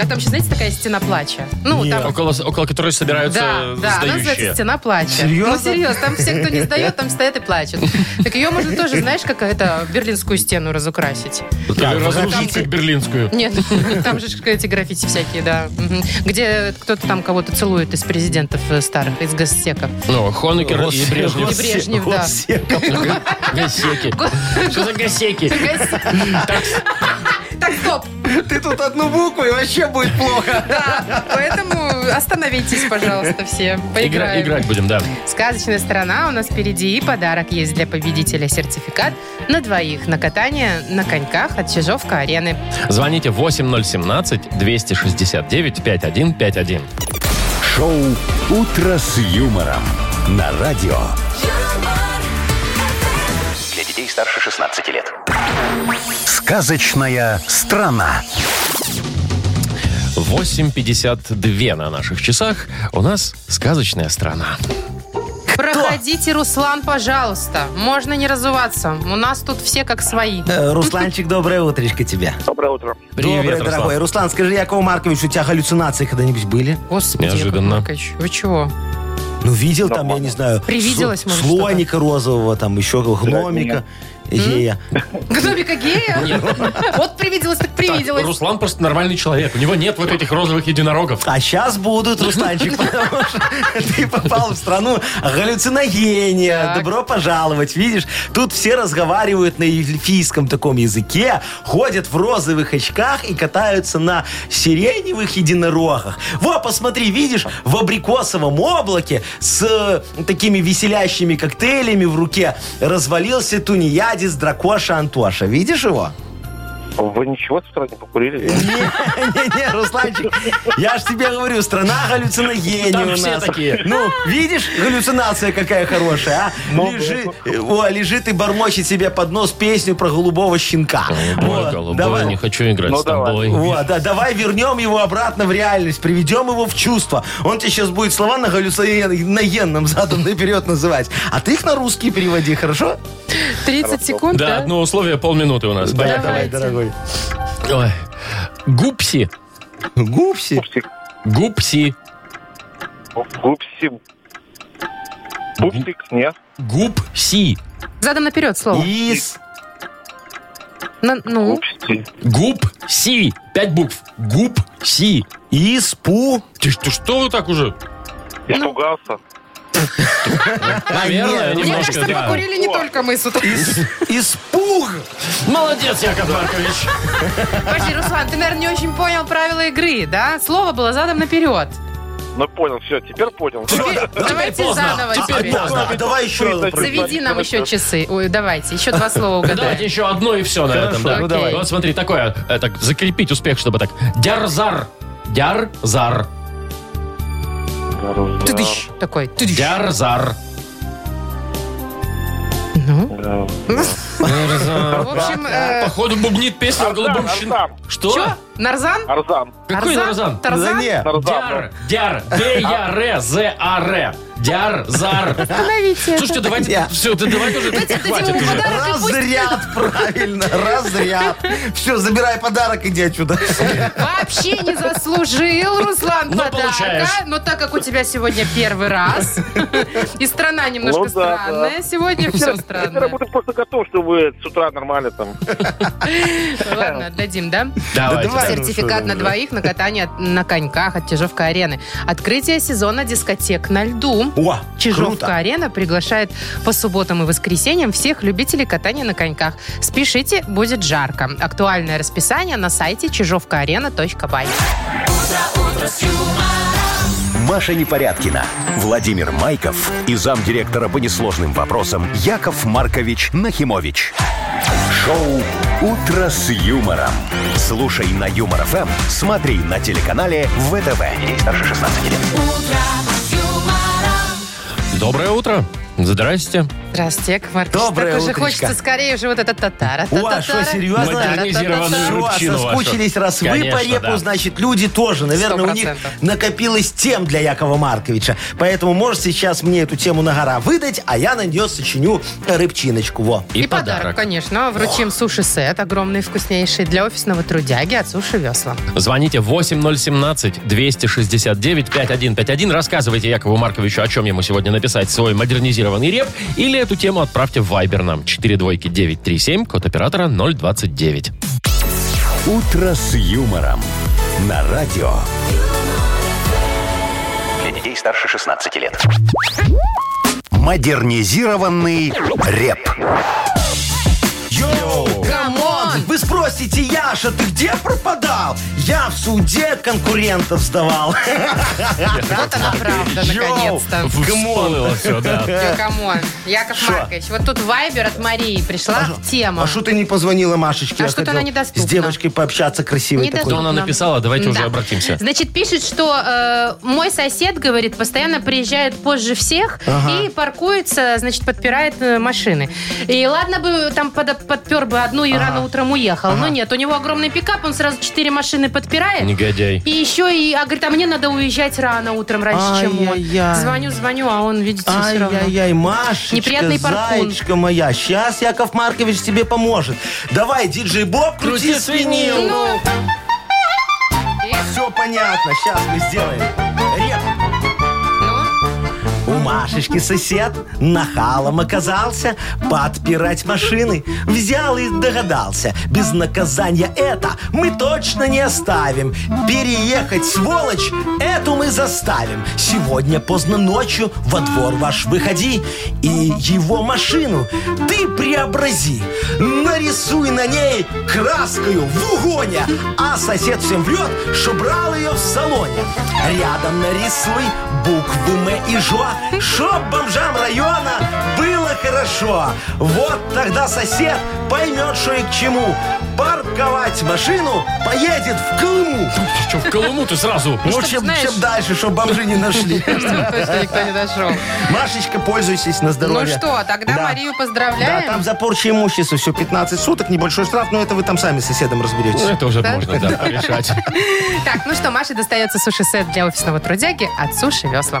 А там сейчас, знаете, такая стена плача. Ну, там... Около, около которой собираются Да, да, она называется сдающие. стена плача. Серьезно? Ну, серьезно, там все, кто не сдает, там стоят и плачут. Так ее можно тоже, знаешь, как это, берлинскую стену разукрасить. Как, разрушить как берлинскую. Нет, там же эти граффити всякие, да. Где кто-то там кого-то целует из президентов э, старых, из гостеков. Ну, Хонекер и Брежнев. И Брежнев, да. Гасеки. Что за гасеки? Так, стоп. Ты тут одну букву, и вообще будет плохо. Да, поэтому остановитесь, пожалуйста, все. Игра- Поиграем. Играть будем, да. Сказочная сторона у нас впереди. И подарок есть для победителя. Сертификат на двоих на катание на коньках от Чижовка-арены. Звоните 8017-269-5151. Шоу «Утро с юмором» на радио. Старше 16 лет. Сказочная страна. 8.52 на наших часах. У нас сказочная страна. Проходите, Руслан, пожалуйста. Можно не разуваться. У нас тут все как свои. Э, Русланчик, доброе утречко тебе. Доброе утро. Привет, Доброе, Руслан. дорогой. Руслан, скажи, Якову Марковичу, у тебя галлюцинации когда-нибудь были? Господи, Яков Неожиданно. Маркович, вы чего? Ну, видел там, я не знаю, Привиделось, может, слоника розового, там еще гномика. Гея. Гномика гея? Вот привиделось, так привиделось. Руслан просто нормальный человек. У него нет вот этих розовых единорогов. А сейчас будут, Русланчик, потому что ты попал в страну галлюциногения. Добро пожаловать. Видишь, тут все разговаривают на эльфийском таком языке, ходят в розовых очках и катаются на сиреневых единорогах. Во, посмотри, видишь, в абрикосовом облаке с такими веселящими коктейлями в руке развалился тунеядец дракоша Антоша. Видишь его? Вы ничего с утра не покурили? Не-не-не, Русланчик, я ж тебе говорю, страна галлюциногений Там у все нас. такие. Ну, видишь, галлюцинация какая хорошая, а? Лежи, о, лежит и бормочет себе под нос песню про голубого щенка. Голубой, Вот, голубой, давай. не хочу играть Ну, с тобой. Вот, да, давай вернем его обратно в реальность, приведем его в чувство. Он тебе сейчас будет слова на галлюциногенном задом наперед называть. А ты их на русский переводи, хорошо? 30 секунд, Да, да? одно условие полминуты у нас. Давай, дорогой. Ой. Гупси. Гупси. Пупсик. Гупси. Гупси. Пупсик, нет. Гупси. Задом наперед слово. Из. На- ну, Гупси. Гупси. Пять букв. Гупси. Испу. Ты, что- что вы так уже? Испугался. Наверное, мне немножко, кажется, да. покурили не только мы с утра. Испуг. Молодец, Яков Маркович. Подожди, Руслан, ты, наверное, не очень понял правила игры, да? Слово было задом наперед. Ну, понял, все, теперь понял. Давайте поздно. заново Теперь теперь. поздно. А давай еще Заведи нам еще часы. Ой, давайте, еще два слова Давайте угадай. еще одно и все на Хорошо, этом. Да. ну давай. Вот смотри, такое, э, так, закрепить успех, чтобы так. Дярзар. Дярзар. Тыдыщ такой. тыдыщ. Дярзар. Ну, в общем, э, Походу бубнит песню о голубом. Арзан. Что? что? Нарзан? Арзан. Какой Нарзан? Тарзан? Да не. Нарзан. Дяр, дяр, Д-Я-Р-З-А-Р. Дяр, зар. Остановите Слушайте, это. давайте, Я. все, да давайте уже, Дайте хватит дадим ему уже. подарок и пусть... Разряд, правильно, разряд. Все, забирай подарок, иди отсюда. Вообще не заслужил, Руслан, Ну, подарка. получаешь. Но так как у тебя сегодня первый раз, и страна немножко Ну да, странная, сегодня все Я работаю просто готов, чтобы с утра нормально там. Ладно, отдадим, да? Давайте. давай. Сертификат на двоих на катание на коньках от Чижовка-арены. Открытие сезона дискотек на льду. О, круто. Чижовка-арена приглашает по субботам и воскресеньям всех любителей катания на коньках. Спешите, будет жарко. Актуальное расписание на сайте чижовкаарена.бай. Маша Непорядкина, Владимир Майков и замдиректора по несложным вопросам Яков Маркович Нахимович. Шоу «Утро с юмором». Слушай на Юмор ФМ, смотри на телеканале ВТВ. Ей старше 16 лет. Доброе утро. Здрасте. Здравствуйте, Яков Маркович. Доброе Так уже утречко. хочется скорее уже вот это татара. О, а что, серьезно? Модернизированную Все, рыбчину вашу. соскучились, раз вы по репу, да. значит, люди тоже. Наверное, у них 100%. накопилось тем для Якова Марковича. Поэтому можете сейчас мне эту тему на гора выдать, а я на нее сочиню рыбчиночку. Во. И, И, подарок, конечно. Вручим суши-сет, огромный, вкуснейший, для офисного трудяги от Суши Весла. Звоните 8017-269-5151. Рассказывайте Якову Марковичу, о чем ему сегодня написать свой модернизированный реп. Или эту тему отправьте в Viber нам. 4 двойки 937, код оператора 029. «Утро с юмором» на радио. Для детей старше 16 лет. Модернизированный реп. Come on! Вы спросите, Яша, ты где пропадал? Я в суде конкурентов сдавал. Вот она правда, наконец-то. Всплыло все, да. Ну, come on. Яков Шо? Маркович, вот тут вайбер от Марии пришла в тему. А что ты не позвонила Машечке? А что-то она недоступна. С девочкой пообщаться красивой такой. Что она написала? Давайте уже обратимся. Значит, пишет, что э, мой сосед, говорит, постоянно приезжает позже всех и паркуется, значит, подпирает э, машины. И ладно бы там под- подпер бы одну и рано утром уехал. Но нет, у него огромный пикап, он сразу четыре машины подпирает. Негодяй. И еще и, а говорит, а мне надо уезжать рано утром, раньше, чем он. Ай-яй-яй. Звоню, звоню, а он, видите, все равно. Ай-яй-яй, Машечка, Неприятный паркун. зайчка моя, сейчас Яков Маркович тебе поможет. Давай, диджей Боб, крути, Крути свинил. Ну, Все понятно, сейчас мы сделаем. Реп. У Машечки сосед нахалом оказался подпирать машины. Взял и догадался. Без наказания это мы точно не оставим. Переехать, сволочь, эту мы заставим. Сегодня поздно ночью во двор ваш выходи и его машину ты преобрази. Нарисуй на ней краскою в угоне, а сосед всем врет, что брал ее в салоне. Рядом нарисуй буквы М и Жо, чтоб бомжам района было хорошо. Вот тогда сосед поймет, что и к чему. Парковать машину поедет в Колыму. Что, в Колыму ты сразу? Ну, чтоб, чем, знаешь- чем дальше, чтобы бомжи не нашли. точно никто не дошел. Машечка, пользуйтесь на здоровье. Ну что, тогда Да. Марию Да, поздравляем. там за порчу имущества все 15 суток, небольшой штраф, но это вы там сами с соседом разберетесь. Ну, это уже Да? можно, да, порешать. Так, ну что, Маше достается суши-сет для офисного трудяги от Суши Весла.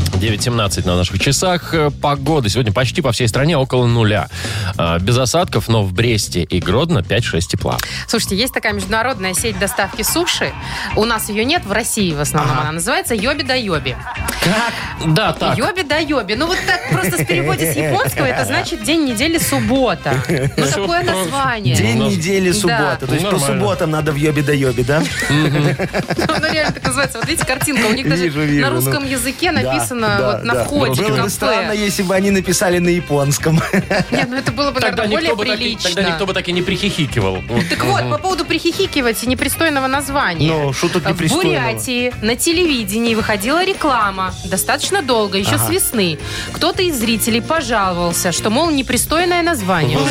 9.17 на наших часах. Э, Погода сегодня почти по всей стране около нуля. А, Без осадков, но в Бресте и Гродно 5-6 тепла. Слушайте, есть такая международная сеть доставки суши. У нас ее нет, в России в основном она называется Йоби да Йоби. Да, так. Йоби да Йоби. Ну вот так просто в переводе с японского это значит день недели суббота. Ну такое название. День недели суббота. да. То есть по субботам надо в йобе да йобе, да? Ну реально так называется. Вот видите, картинка. У них даже на ну. русском языке написано да, вот на да. входе Было в бы странно, если бы они написали на японском. Нет, ну это было бы, Тогда наверное, более бы так, и- прилично. тогда никто бы так и не прихихикивал. Вот. Так вот, по поводу прихихикивать и непристойного названия. Ну, что тут В непристойного? Бурятии на телевидении выходила реклама. Достаточно долго, еще с весны. Кто-то из зрителей пожаловался, что, мол, непристойное название. Ну,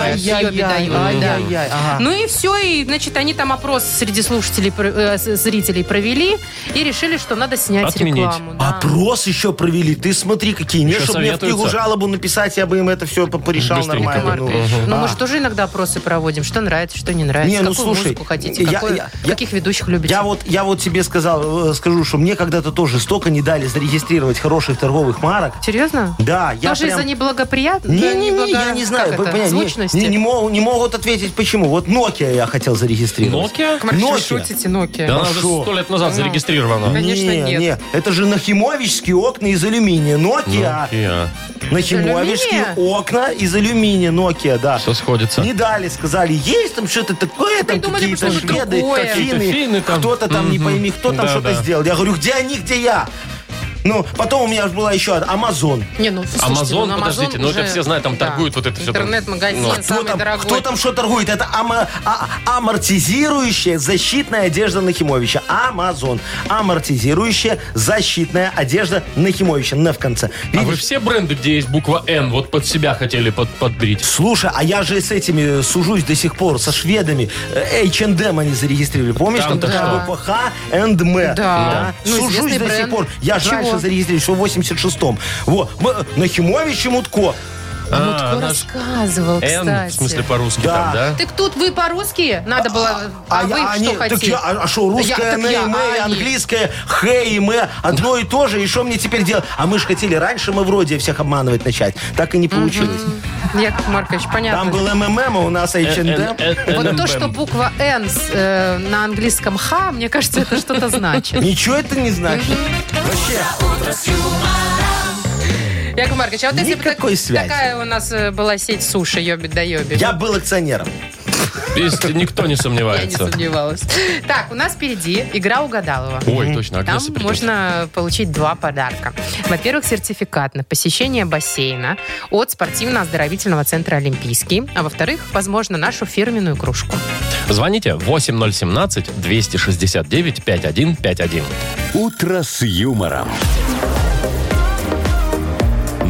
ай-яй-яй, ага. Ну и все, и, значит, они там опрос среди слушателей, э, зрителей провели и решили, что надо снять рекламу. Опрос еще провели. Ты смотри, какие. Не, Еще чтобы мне в книгу жалобу написать, я бы им это все порешал Быстренько. нормально. ну. Маркович, Ну, А. мы же тоже иногда опросы проводим. Что нравится, что не нравится. Не, ну, какую слушай, музыку хотите, я- какой- я- я- каких ведущих любите. Я вот, я вот тебе сказал, э, скажу, что мне когда-то тоже столько не дали зарегистрировать хороших торговых марок. Серьезно? Да, я Тоже прям... из-за неблагоприятности? Не, не, не, я не знаю, Как это? понятно, не- Звучности? не, не могут, не могут ответить, почему. Вот Nokia я хотел зарегистрировать. Nokia? Вы Nokia. шутите, Nokia. Да она А уже сто лет назад зарегистрирована. Конечно, не, нет. не, это же нахимовичские окна из алюминия. Nokia. Nokia. Нахимовичские алюминия? окна из алюминия. Nokia, да. Все сходится. Не дали, сказали, есть там что-то такое, там Придумали бы какие-то что-то шведы, другое. финны, Финны там. кто-то там, не пойми, кто там Да, что-то да. сделал. Я говорю, где они, где я? Ну, потом у меня была еще Амазон. Не, ну, слушайте, Амазон, ну, подождите, ну, это уже- все знают, там да. торгуют вот это там. Интернет-магазин Ну, Кто самый там, дорогой. кто там что торгует? Это ама- а- амортизирующая защитная одежда Нахимовича. Амазон. Амортизирующая защитная одежда Нахимовича. На в конце. А вы Видишь? все бренды, где есть буква Н, вот под себя хотели под, подбрить? Слушай, а я же с этими сужусь до сих пор, со шведами. Э, H&M они зарегистрировали. Помнишь, Там, там, такая да. буква Х and M. Да. Ну, Сужусь до сих пор. Я же? Раньше зарегистрировал, что в 86-м. Вот. Мы- Нахимович и Мутко. А А, Мутко наш рассказывал, кстати. в смысле по-русски Да. там, да? Так тут вы по-русски? Надо было... А, вы я- что они- хотите? Так я, а что, русское Я- так Н я, и а и они? английское Х и М, одно и то же. И что мне теперь делать? А мы же хотели раньше мы вроде всех обманывать начать. Так и не получилось. Яков Маркович, понятно. Там был МММ, а у нас H&M. Вот то, что буква Н с, э, на английском Х, мне кажется, это что-то значит. Ничего это не значит. Вообще. Яков Маркович, а вот если бы так- Никакой связи. такая у нас э, была сеть суши, ёбит да ёбит. Я был акционером. Если никто не Я не сомневается. сомневалась. Так, у нас впереди игра угадалова. Ой, точно, Там Агнеса придет. можно получить два подарка. Во-первых, сертификат на посещение бассейна от спортивно-оздоровительного центра «Олимпийский». А во-вторых, возможно, нашу фирменную кружку. Звоните 8017-269-5151. «Утро с юмором».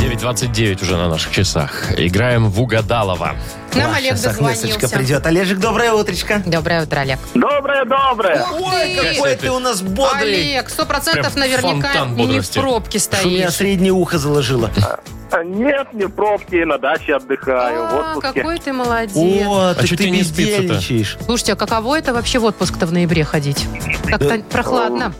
9.29 уже на наших часах. Играем в Угадалова. Нам Олег Агнесочка дозвонился. придет. Олежек, доброе утречко. Доброе утро, Олег. Доброе, доброе. Ой, какой ты у нас бодрый. Олег, сто процентов Прям наверняка фонтан не в бодрости. пробке Что меня стоишь. среднее ухо заложило. А, Нет, не в пробке, на даче отдыхаю, в А, отпуске. какой ты молодец. О, так чё ты тебе не спится-то? бездельничаешь. Слушайте, а каково это вообще в отпуск-то в ноябре ходить? Как-то прохладно.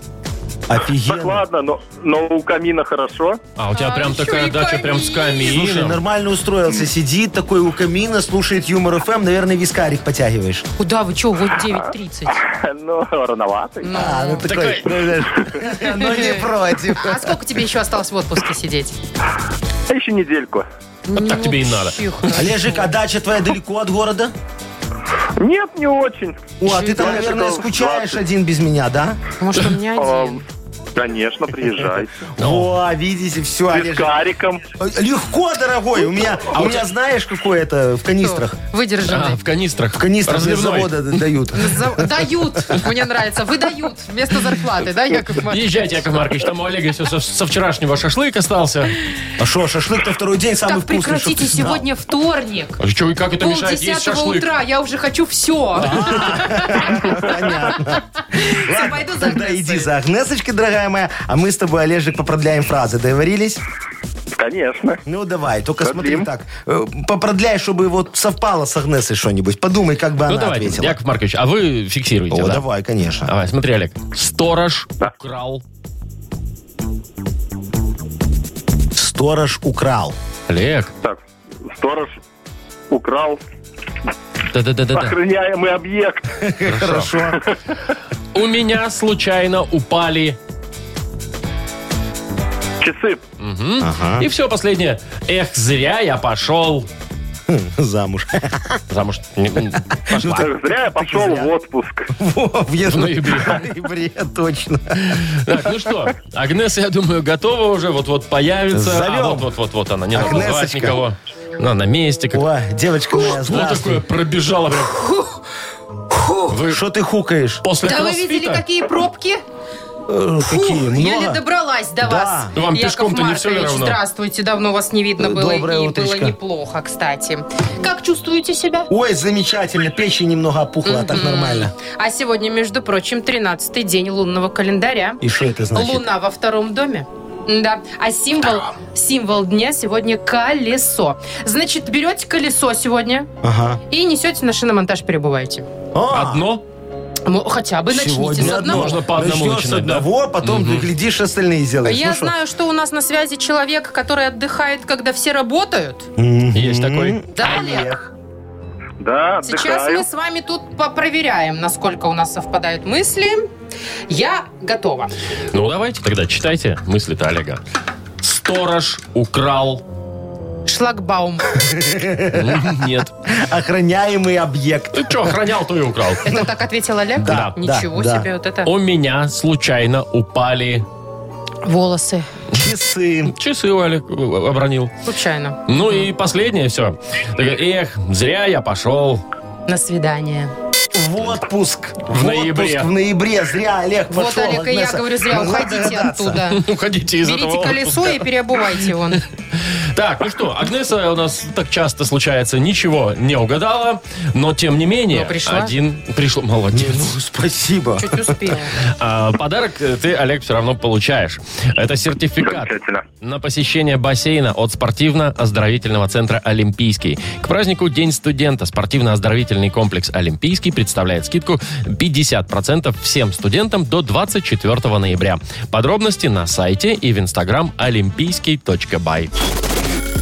Офигенно. Прохладно, но, но у камина хорошо. А, у тебя А, прям еще такая и дача прям с камин. Слушай, камином. нормально устроился. Сидит такой у камина, слушает Юмор ФМ. Наверное, вискарик потягиваешь. Куда вы, что, вот 9.30. Ну, рановато. Ну. А, ну такой, ну, знаешь, ну не против. А сколько тебе еще осталось в отпуске сидеть? А еще недельку. Вот так тебе и надо. Олежек, а дача твоя далеко от города? Нет, не очень. О, а ты там, наверное, скучаешь 20. один без меня, да? Может, у меня А, один. Конечно, приезжайте. О, видите, все, С кариком. Легко, дорогой. У меня, у меня знаешь, какое это в канистрах? А, Выдержанный. в канистрах. В канистрах для Разливной. завода дают. Дают, мне нравится, выдают вместо зарплаты, да, Яков Маркович? Езжайте, Яков Маркович, там у Олега все со, вчерашнего шашлык остался. А что, шашлык-то второй день самый вкусный. прекратите, сегодня вторник. А что, и как это мешает есть шашлык? утра, я уже хочу все. Понятно. Все, пойду за Тогда иди за Агнесочкой, дорогая моя, а мы с тобой, Олежек, попродляем фразы. Договорились? Конечно. Ну, давай, только смотри Продлим. так. э, Попродляй, чтобы вот совпало с Агнесой что-нибудь. Подумай, как бы Ну она давайте, ответила. Яков Маркович, а вы фиксируете, О, да? давай, конечно. Давай, смотри, Олег. Сторож Да. украл. Сторож украл. Олег. Так, сторож украл Да-да-да-да. охраняемый объект. Хорошо. У меня случайно упали. Часы. Мгм. Ага. И все последнее. Эх, зря я пошел Замуж. замуж. Не- не- Пошла. Так, Зря я пошел зря. в отпуск. Во, в В ноябре. ноябре, точно. Так, ну что, Агнеса, я думаю, готова уже, вот-вот появится. Зовем. А вот, вот, вот, вот она, не надо звать Агнесочка. никого. Она на месте. Как... Ой, девочка моя, Ну, такое здравствуй. пробежала прям. Вы Что ты хукаешь? после Да вы видели, какие пробки? Э, Какие? Еле Много? добралась до Да. вас. Ну, вам Яков пешком-то не Маркович, равно? здравствуйте, давно вас не видно было. доброе и утречко. было неплохо, кстати. Как чувствуете себя? Ой, замечательно. Печень немного опухла, а так нормально. А сегодня, между прочим, 13-й день лунного календаря. И что это значит? Луна во втором доме. Да. А символ, символ дня сегодня колесо. Значит, берете колесо сегодня Ага. и несете на шиномонтаж, перебываете. А, Одно? Ну, хотя бы начните Сегодня с одного. Можно по одному Начнешь с начинать, да? одного, потом ты глядишь, остальные сделаешь. Я Ну что? знаю, что у нас на связи человек, который отдыхает, когда все работают. Есть такой. Да, Олег? Да, Сейчас отдыхаю. мы с вами тут попроверяем, насколько у нас совпадают мысли. Я готова. Ну, давайте тогда читайте мысли-то Олега. Сторож украл. Шлагбаум. Нет. Охраняемый объект. Ты что, охранял, то и украл. Это так ответил Олег? Да, Ничего да, себе, вот это. У меня случайно упали Волосы. Часы. часы, Олег э, обронил. Случайно. Ну и последнее все. Эх, зря я пошел. На свидание. В отпуск. В ноябре. В ноябре. Зря Олег Вот, пошел. Олег, и я говорю, зря, Могла уходите оттуда. Уходите из Берите этого колесо и переобувайте вон. Так, ну что, Агнеса у нас так часто случается, ничего не угадала, но тем не менее, Но пришла. один пришло, молодец. Ну, спасибо. Чуть успела. А, подарок э, ты, Олег, все равно получаешь. Это сертификат на посещение бассейна от спортивно-оздоровительного центра «Олимпийский». К празднику День студента спортивно-оздоровительный комплекс «Олимпийский» представляет скидку 50% всем студентам до 24 ноября. Подробности на сайте и в инстаграм олимпийский.бай.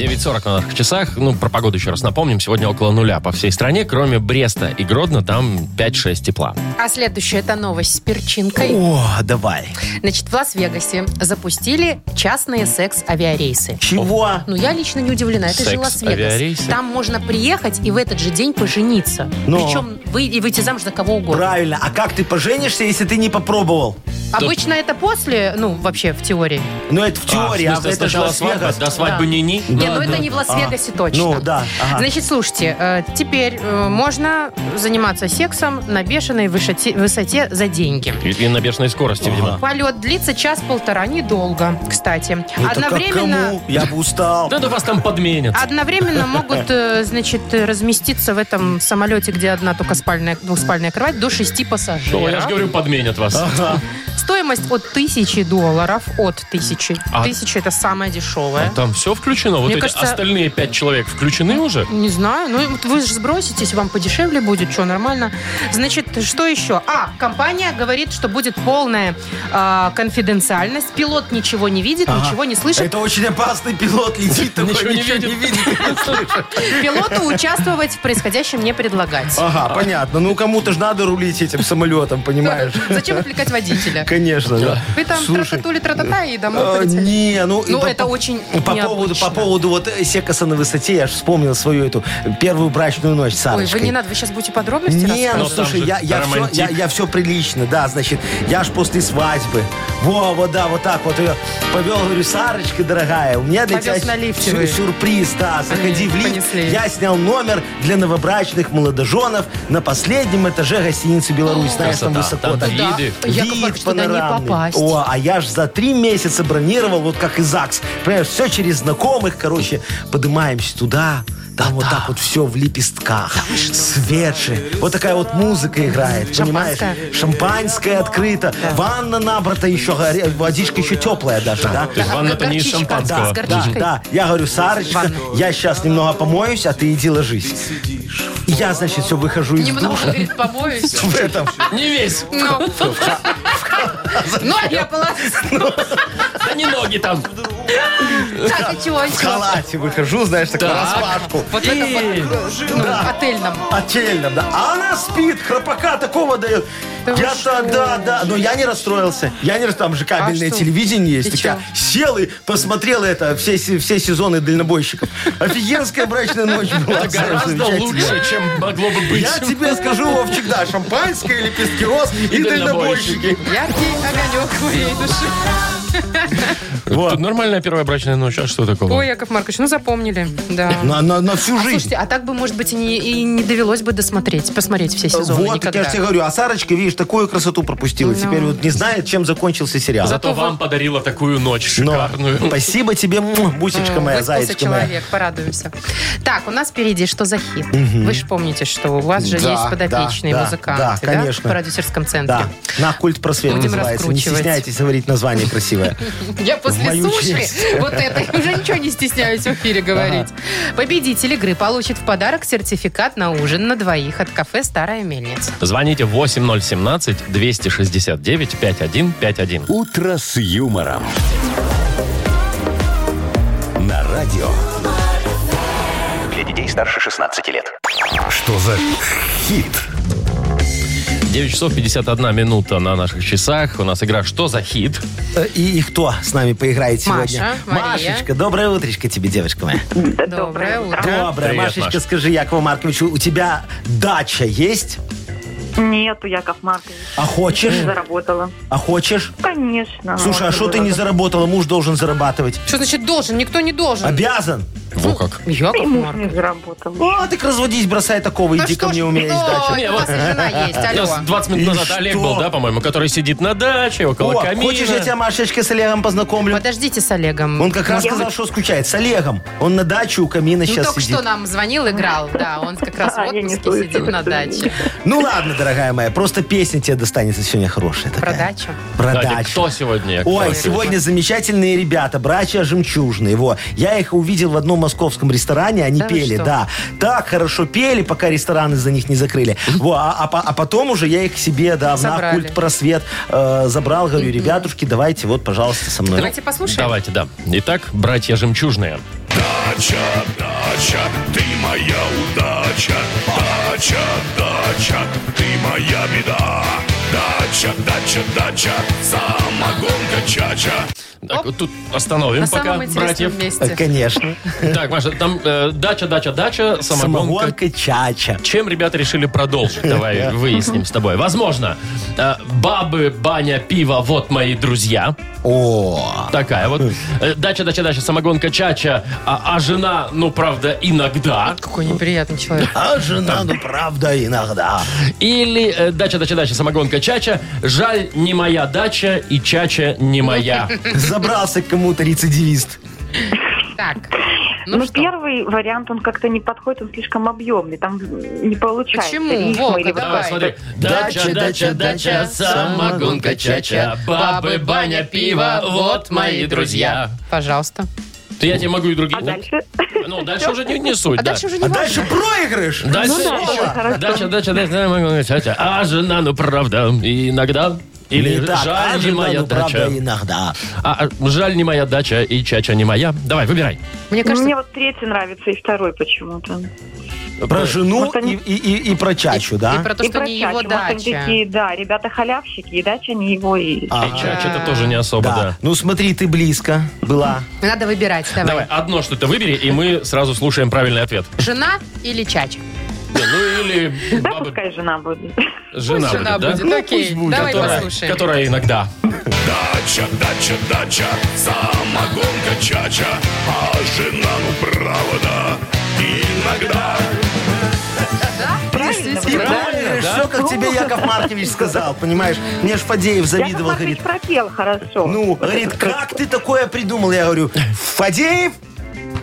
9.40 на наших часах. Ну, про погоду еще раз напомним. Сегодня около нуля по всей стране, кроме Бреста и Гродно, там 5-6 тепла. А следующая это новость с перчинкой. О, давай. Значит, в Лас-Вегасе запустили частные секс-авиарейсы. Чего? Ну, я лично не удивлена. Это же Секс-авиарейсы? Лас-Вегас. Там можно приехать и в этот же день пожениться. Но. Причем вы, и выйти замуж за кого угодно. Правильно. А как ты поженишься, если ты не попробовал? Обычно это после, ну, вообще в теории. Ну, это в теории, а, в смысле, это же Лас-Вегас. до свадьбы Да. Не, Да, ну это не в Лас-Вегасе точно. Ну, да, ага. Значит, слушайте, э, теперь э, можно заниматься сексом на бешеной высоте, высоте за деньги. И, и на бешеной скорости, видимо. Полет длится час-полтора, недолго, кстати. Это как Одновременно... кому? Я бы устал. Да, да вас там подменят. Одновременно могут, э, значит, разместиться в этом самолете, где одна только спальная, двухспальная кровать, до шести Ну, пассажиров. я же говорю, подменят вас. Стоимость от тысячи долларов. От тысячи. А- Тысяча это самая дешевая. Там все включено? Вот Мне эти кажется- остальные пять человек включены уже? Не знаю. Ну, вы же сброситесь, вам подешевле будет. Что, нормально? Значит, что еще? А, компания говорит, что будет полная а, конфиденциальность. Пилот ничего не видит, ничего не слышит. Это очень опасный пилот летит, такой Ничего не ничего не видит. Пилоту участвовать в происходящем не предлагать. Ага, понятно. Ну, кому-то же надо рулить этим самолетом, понимаешь? Зачем отвлекать водителя? Конечно, да. Вы там трататули тратата и домой э. Не, ну... Ну, это очень по поводу, поводу вот э, секаса на высоте, я же вспомнил свою эту первую брачную ночь с Ой, вы не надо, вы сейчас будете подробности Не, ну там слушай, же я, я, все, романтик. я, я все прилично, да, значит, я ж после свадьбы, во, вот да, вот так вот ее повел, говорю, Сарочка, дорогая, у меня для Повез тебя на лифте сю- вы. сюрприз, да, заходи в лифт, понесли. я снял номер для новобрачных молодоженов на последнем этаже гостиницы «Беларусь», знаешь, там Красота, высоко. там так. виды. Яков Маркович, туда не попасть. О, а я ж за три месяца бронировал, вот как и ЗАГС. Понимаешь, все через знакомых, короче, поднимаемся туда, там вот так вот все в лепестках, свет же. Вот такая вот музыка играет, понимаешь? Шампанское? Открыто, ванна набрата еще, горе- водичка еще теплая даже, да? То есть ванна-то не из горчичка. шампанского. С Да, горчичкой? да. Я говорю, Сарочка, я сейчас немного помоюсь, а ты иди ложись. И я, значит, все выхожу из Немного, душа. говорит, помоюсь. В этом. Не весь. Ну, Ну, я была... Да не ноги там. Так, и чего В халате выхожу, знаешь, так Так. распашку. Вот в этом И- вот, ну, отельном. Отельном, да. А она спит, храпака такого дает. Да вы Я-то, что? да, да. Но я не расстроился. Я не Там же кабельное А что? телевидение есть. И Так я сел и посмотрел это, все, се- все сезоны дальнобойщиков. Офигенская брачная ночь была. Это гораздо Замечательно. лучше, чем могло бы быть. Я тебе скажу, Вовчик, да, шампанское, лепестки роз и, И дальнобойщики. дальнобойщики. Яркий огонек моей души. Вот. Тут нормальная первая брачная ночь, а что такого? Ой, Яков Маркович, ну запомнили. Да. На, на, на всю жизнь. Слушайте, а так бы, может быть, и не, и не довелось бы досмотреть, посмотреть все сезоны вот, никогда. я же тебе говорю, а Сарочка, видишь, такую красоту пропустила. Ну. Теперь вот не знает, чем закончился сериал. Зато вам подарила такую ночь Но шикарную. Спасибо тебе, бусечка моя, зайчка моя. человек, порадуемся. Так, у нас впереди что за хит? Вы же помните, что у вас же Да, есть подопечные да, музыканты, да, конечно. В продюсерском центре. Да, на культ просвет Будем называется. Не стесняйтесь говорить название красивое. Я после суши вот это уже ничего не стесняюсь в эфире говорить. Победитель игры получит в подарок сертификат на ужин на двоих от кафе «Старая мельница». Звоните 8017-269-5151. «Утро с юмором». На радио. Для детей старше 16 лет. Что за хит? 9 часов 51 минута на наших часах. У нас игра «Что за хит?». Э, И, и кто с нами поиграет Маша, сегодня? Мария. Машечка, доброе утречко тебе, девочка моя. Доброе утро. Доброе. Привет, Машечка, Маш. скажи, Якову Марковичу, у тебя дача есть? Нету, Яков Маркович. А хочешь? Не заработала. А хочешь? Конечно. Слушай, а что ты не заработала? Муж должен зарабатывать. Что значит должен? Никто не должен. Обязан. Во как. И Яков муж Маркович. не заработал. О, так разводись, бросай такого, иди ко мне, у меня есть ну, дача. У вас и жена есть, У нас алло. 20 минут И назад что? Олег был, да, по-моему, который сидит на даче около О, камина. хочешь, я тебя, Машечка, с Олегом познакомлю? Подождите с Олегом. Он как раз сказал, что скучает. С Олегом. Он на даче у камина Ну, сейчас только сидит. что нам звонил, играл. Да, он как раз в А, я не отпуске слышала, сидит на даче. Ну ладно, дорогая моя, просто песня тебе достанется сегодня хорошая такая. Про дачу. Про Кстати, дачу. кто сегодня? Ой, Маркович? сегодня замечательные ребята, братья Жемчужные. Во. Я их увидел в одном московском ресторане, они Да вы пели, что? да. Так хорошо пели, пока рестораны за них не закрыли. Во, а, а по- а потом уже я их к себе, да, в Собрали. культ просвет э, забрал. Говорю, ребятушки, давайте вот, пожалуйста, со мной. Давайте послушаем. Давайте, да. Итак, братья жемчужные. Дача, дача, ты моя удача. Дача, дача, ты моя беда. Дача, дача, дача, самогонка чача. Так, вот тут остановим На пока самом интересном братьев. Э, месте. Конечно. Так, Маша, там э, дача, дача, дача, самогонка. Самогонка чача. Чем ребята решили продолжить? Давай выясним с тобой. Возможно, э, бабы, баня, пиво, вот мои друзья. О, Такая вот. Э, Дача, дача, дача, самогонка, чача. А, а жена, ну, правда, иногда. Какой неприятный человек. а жена, ну правда, иногда. Или э, дача, дача, дача, самогонка, чача. Жаль, не моя дача и чача не моя. Забрался к кому-то рецидивист. Так. Ну, Ну что? первый вариант, он как-то не подходит, он слишком объемный. Там не получается. Почему? рифма Вовка, или давай. Смотри. Дача, дача, дача, самогонка, чача. Бабы, баня, пиво, вот мои друзья. Пожалуйста. То я тебе могу и другие. А дальше? Ну, дальше уже не, не суть, А да. дальше уже не А важно. дальше проигрыш. Дальше Ну да, еще. ой, хорошо. Дача, дача, дача, самогонка, чача. А жена, ну, правда, иногда. Или Не так, жаль, а не моя ну правда, дача. иногда. А, а, жаль, не моя дача и чача не моя. Давай, выбирай. Мне кажется, Мне вот третий нравится и второй почему-то. Про жену Может, они- и, и, и, и про чачу, да? и про то, и что про не чачу. его Может, они дача. такие, да, ребята халявщики, и дача не его, и... А, И чача это тоже не особо, да. да. Ну смотри, ты близко была. Надо выбирать. Давай. Давай, одно что-то выбери, и мы сразу слушаем правильный ответ. Жена или чача? Не, Ну или Да, бабы- пускай жена будет. жена, Пусть жена будет, да? будет. Окей, давай которая, послушаем. которая иногда. Дача, дача, дача, самогонка чача. А жена, ну правда, иногда. Правильно? И правильно, все, как тебе Яков Маркович сказал, понимаешь? Мне ж Фадеев Яков завидовал, Маркович говорит. пропел хорошо. Ну, говорит, как ты такое придумал? Я говорю, Фадеев,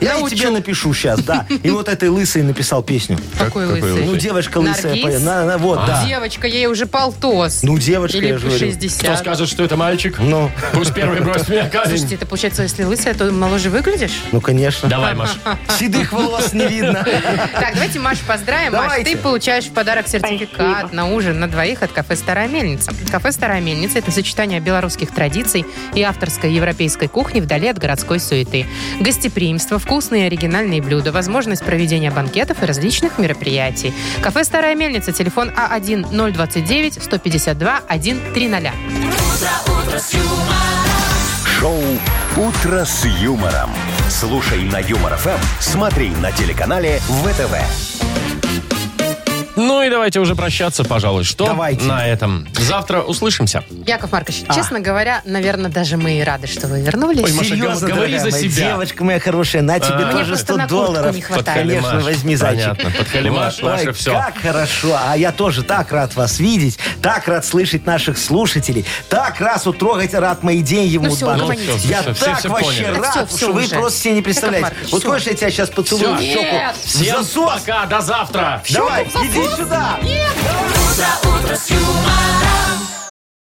я и тебе напишу сейчас, да. И вот этой лысой написал песню. Какой лысый? Ну, девочка лысая. Наргиз? поет. На- на- Вот, да. Девочка, ей уже полтос. Ну, девочка, Или я же говорю. 60. Кто скажет, что это мальчик? Ну, Пусть первый бросит меня камень. Слушайте, это получается, если лысая, то моложе выглядишь? ну, конечно. Давай, Маш. Седых волос не видно. Так, давайте Маш поздравим. Маш, Давайте. ты получаешь в подарок сертификат Спасибо. на ужин на двоих от кафе «Старая мельница». Кафе «Старая мельница» — это сочетание белорусских традиций и авторской европейской кухни вдали от городской суеты. Гостеприимство, вкусные оригинальные блюда, возможность проведения банкетов и различных мероприятий. Кафе «Старая мельница», телефон А А1-029-152-130. Шоу «Утро с юмором». Слушай на Юмор ФМ, смотри на телеканале ВТВ. Ну и давайте уже прощаться, пожалуй. Что Давайте. на этом? Завтра услышимся. Яков Маркович, честно говоря, наверное, даже мы и рады, что вы вернулись. Ой, Маша, Серьезно, говори дорогая за моя себя. Девочка моя хорошая, на тебе А. Мне тоже просто 100 на куртку долларов. не хватает. Конечно, возьми, зайчик. Понятно, подхалимаш, Ой, все. как хорошо. А я тоже так рад вас видеть, так рад слышать наших слушателей, так раз вот трогать рад мои деньги в Ну всё, Мудбанке. угомонитесь. Я Все, все, так все вообще поняли. рад, Так всё, всё что вы уже. просто себе не Яков представляете. Маркович, Вот всё. хочешь, я тебя сейчас поцелую в Всё. щеку? Всем засос? пока, до завтра. Давай, иди сюда. утро, утро с юмором.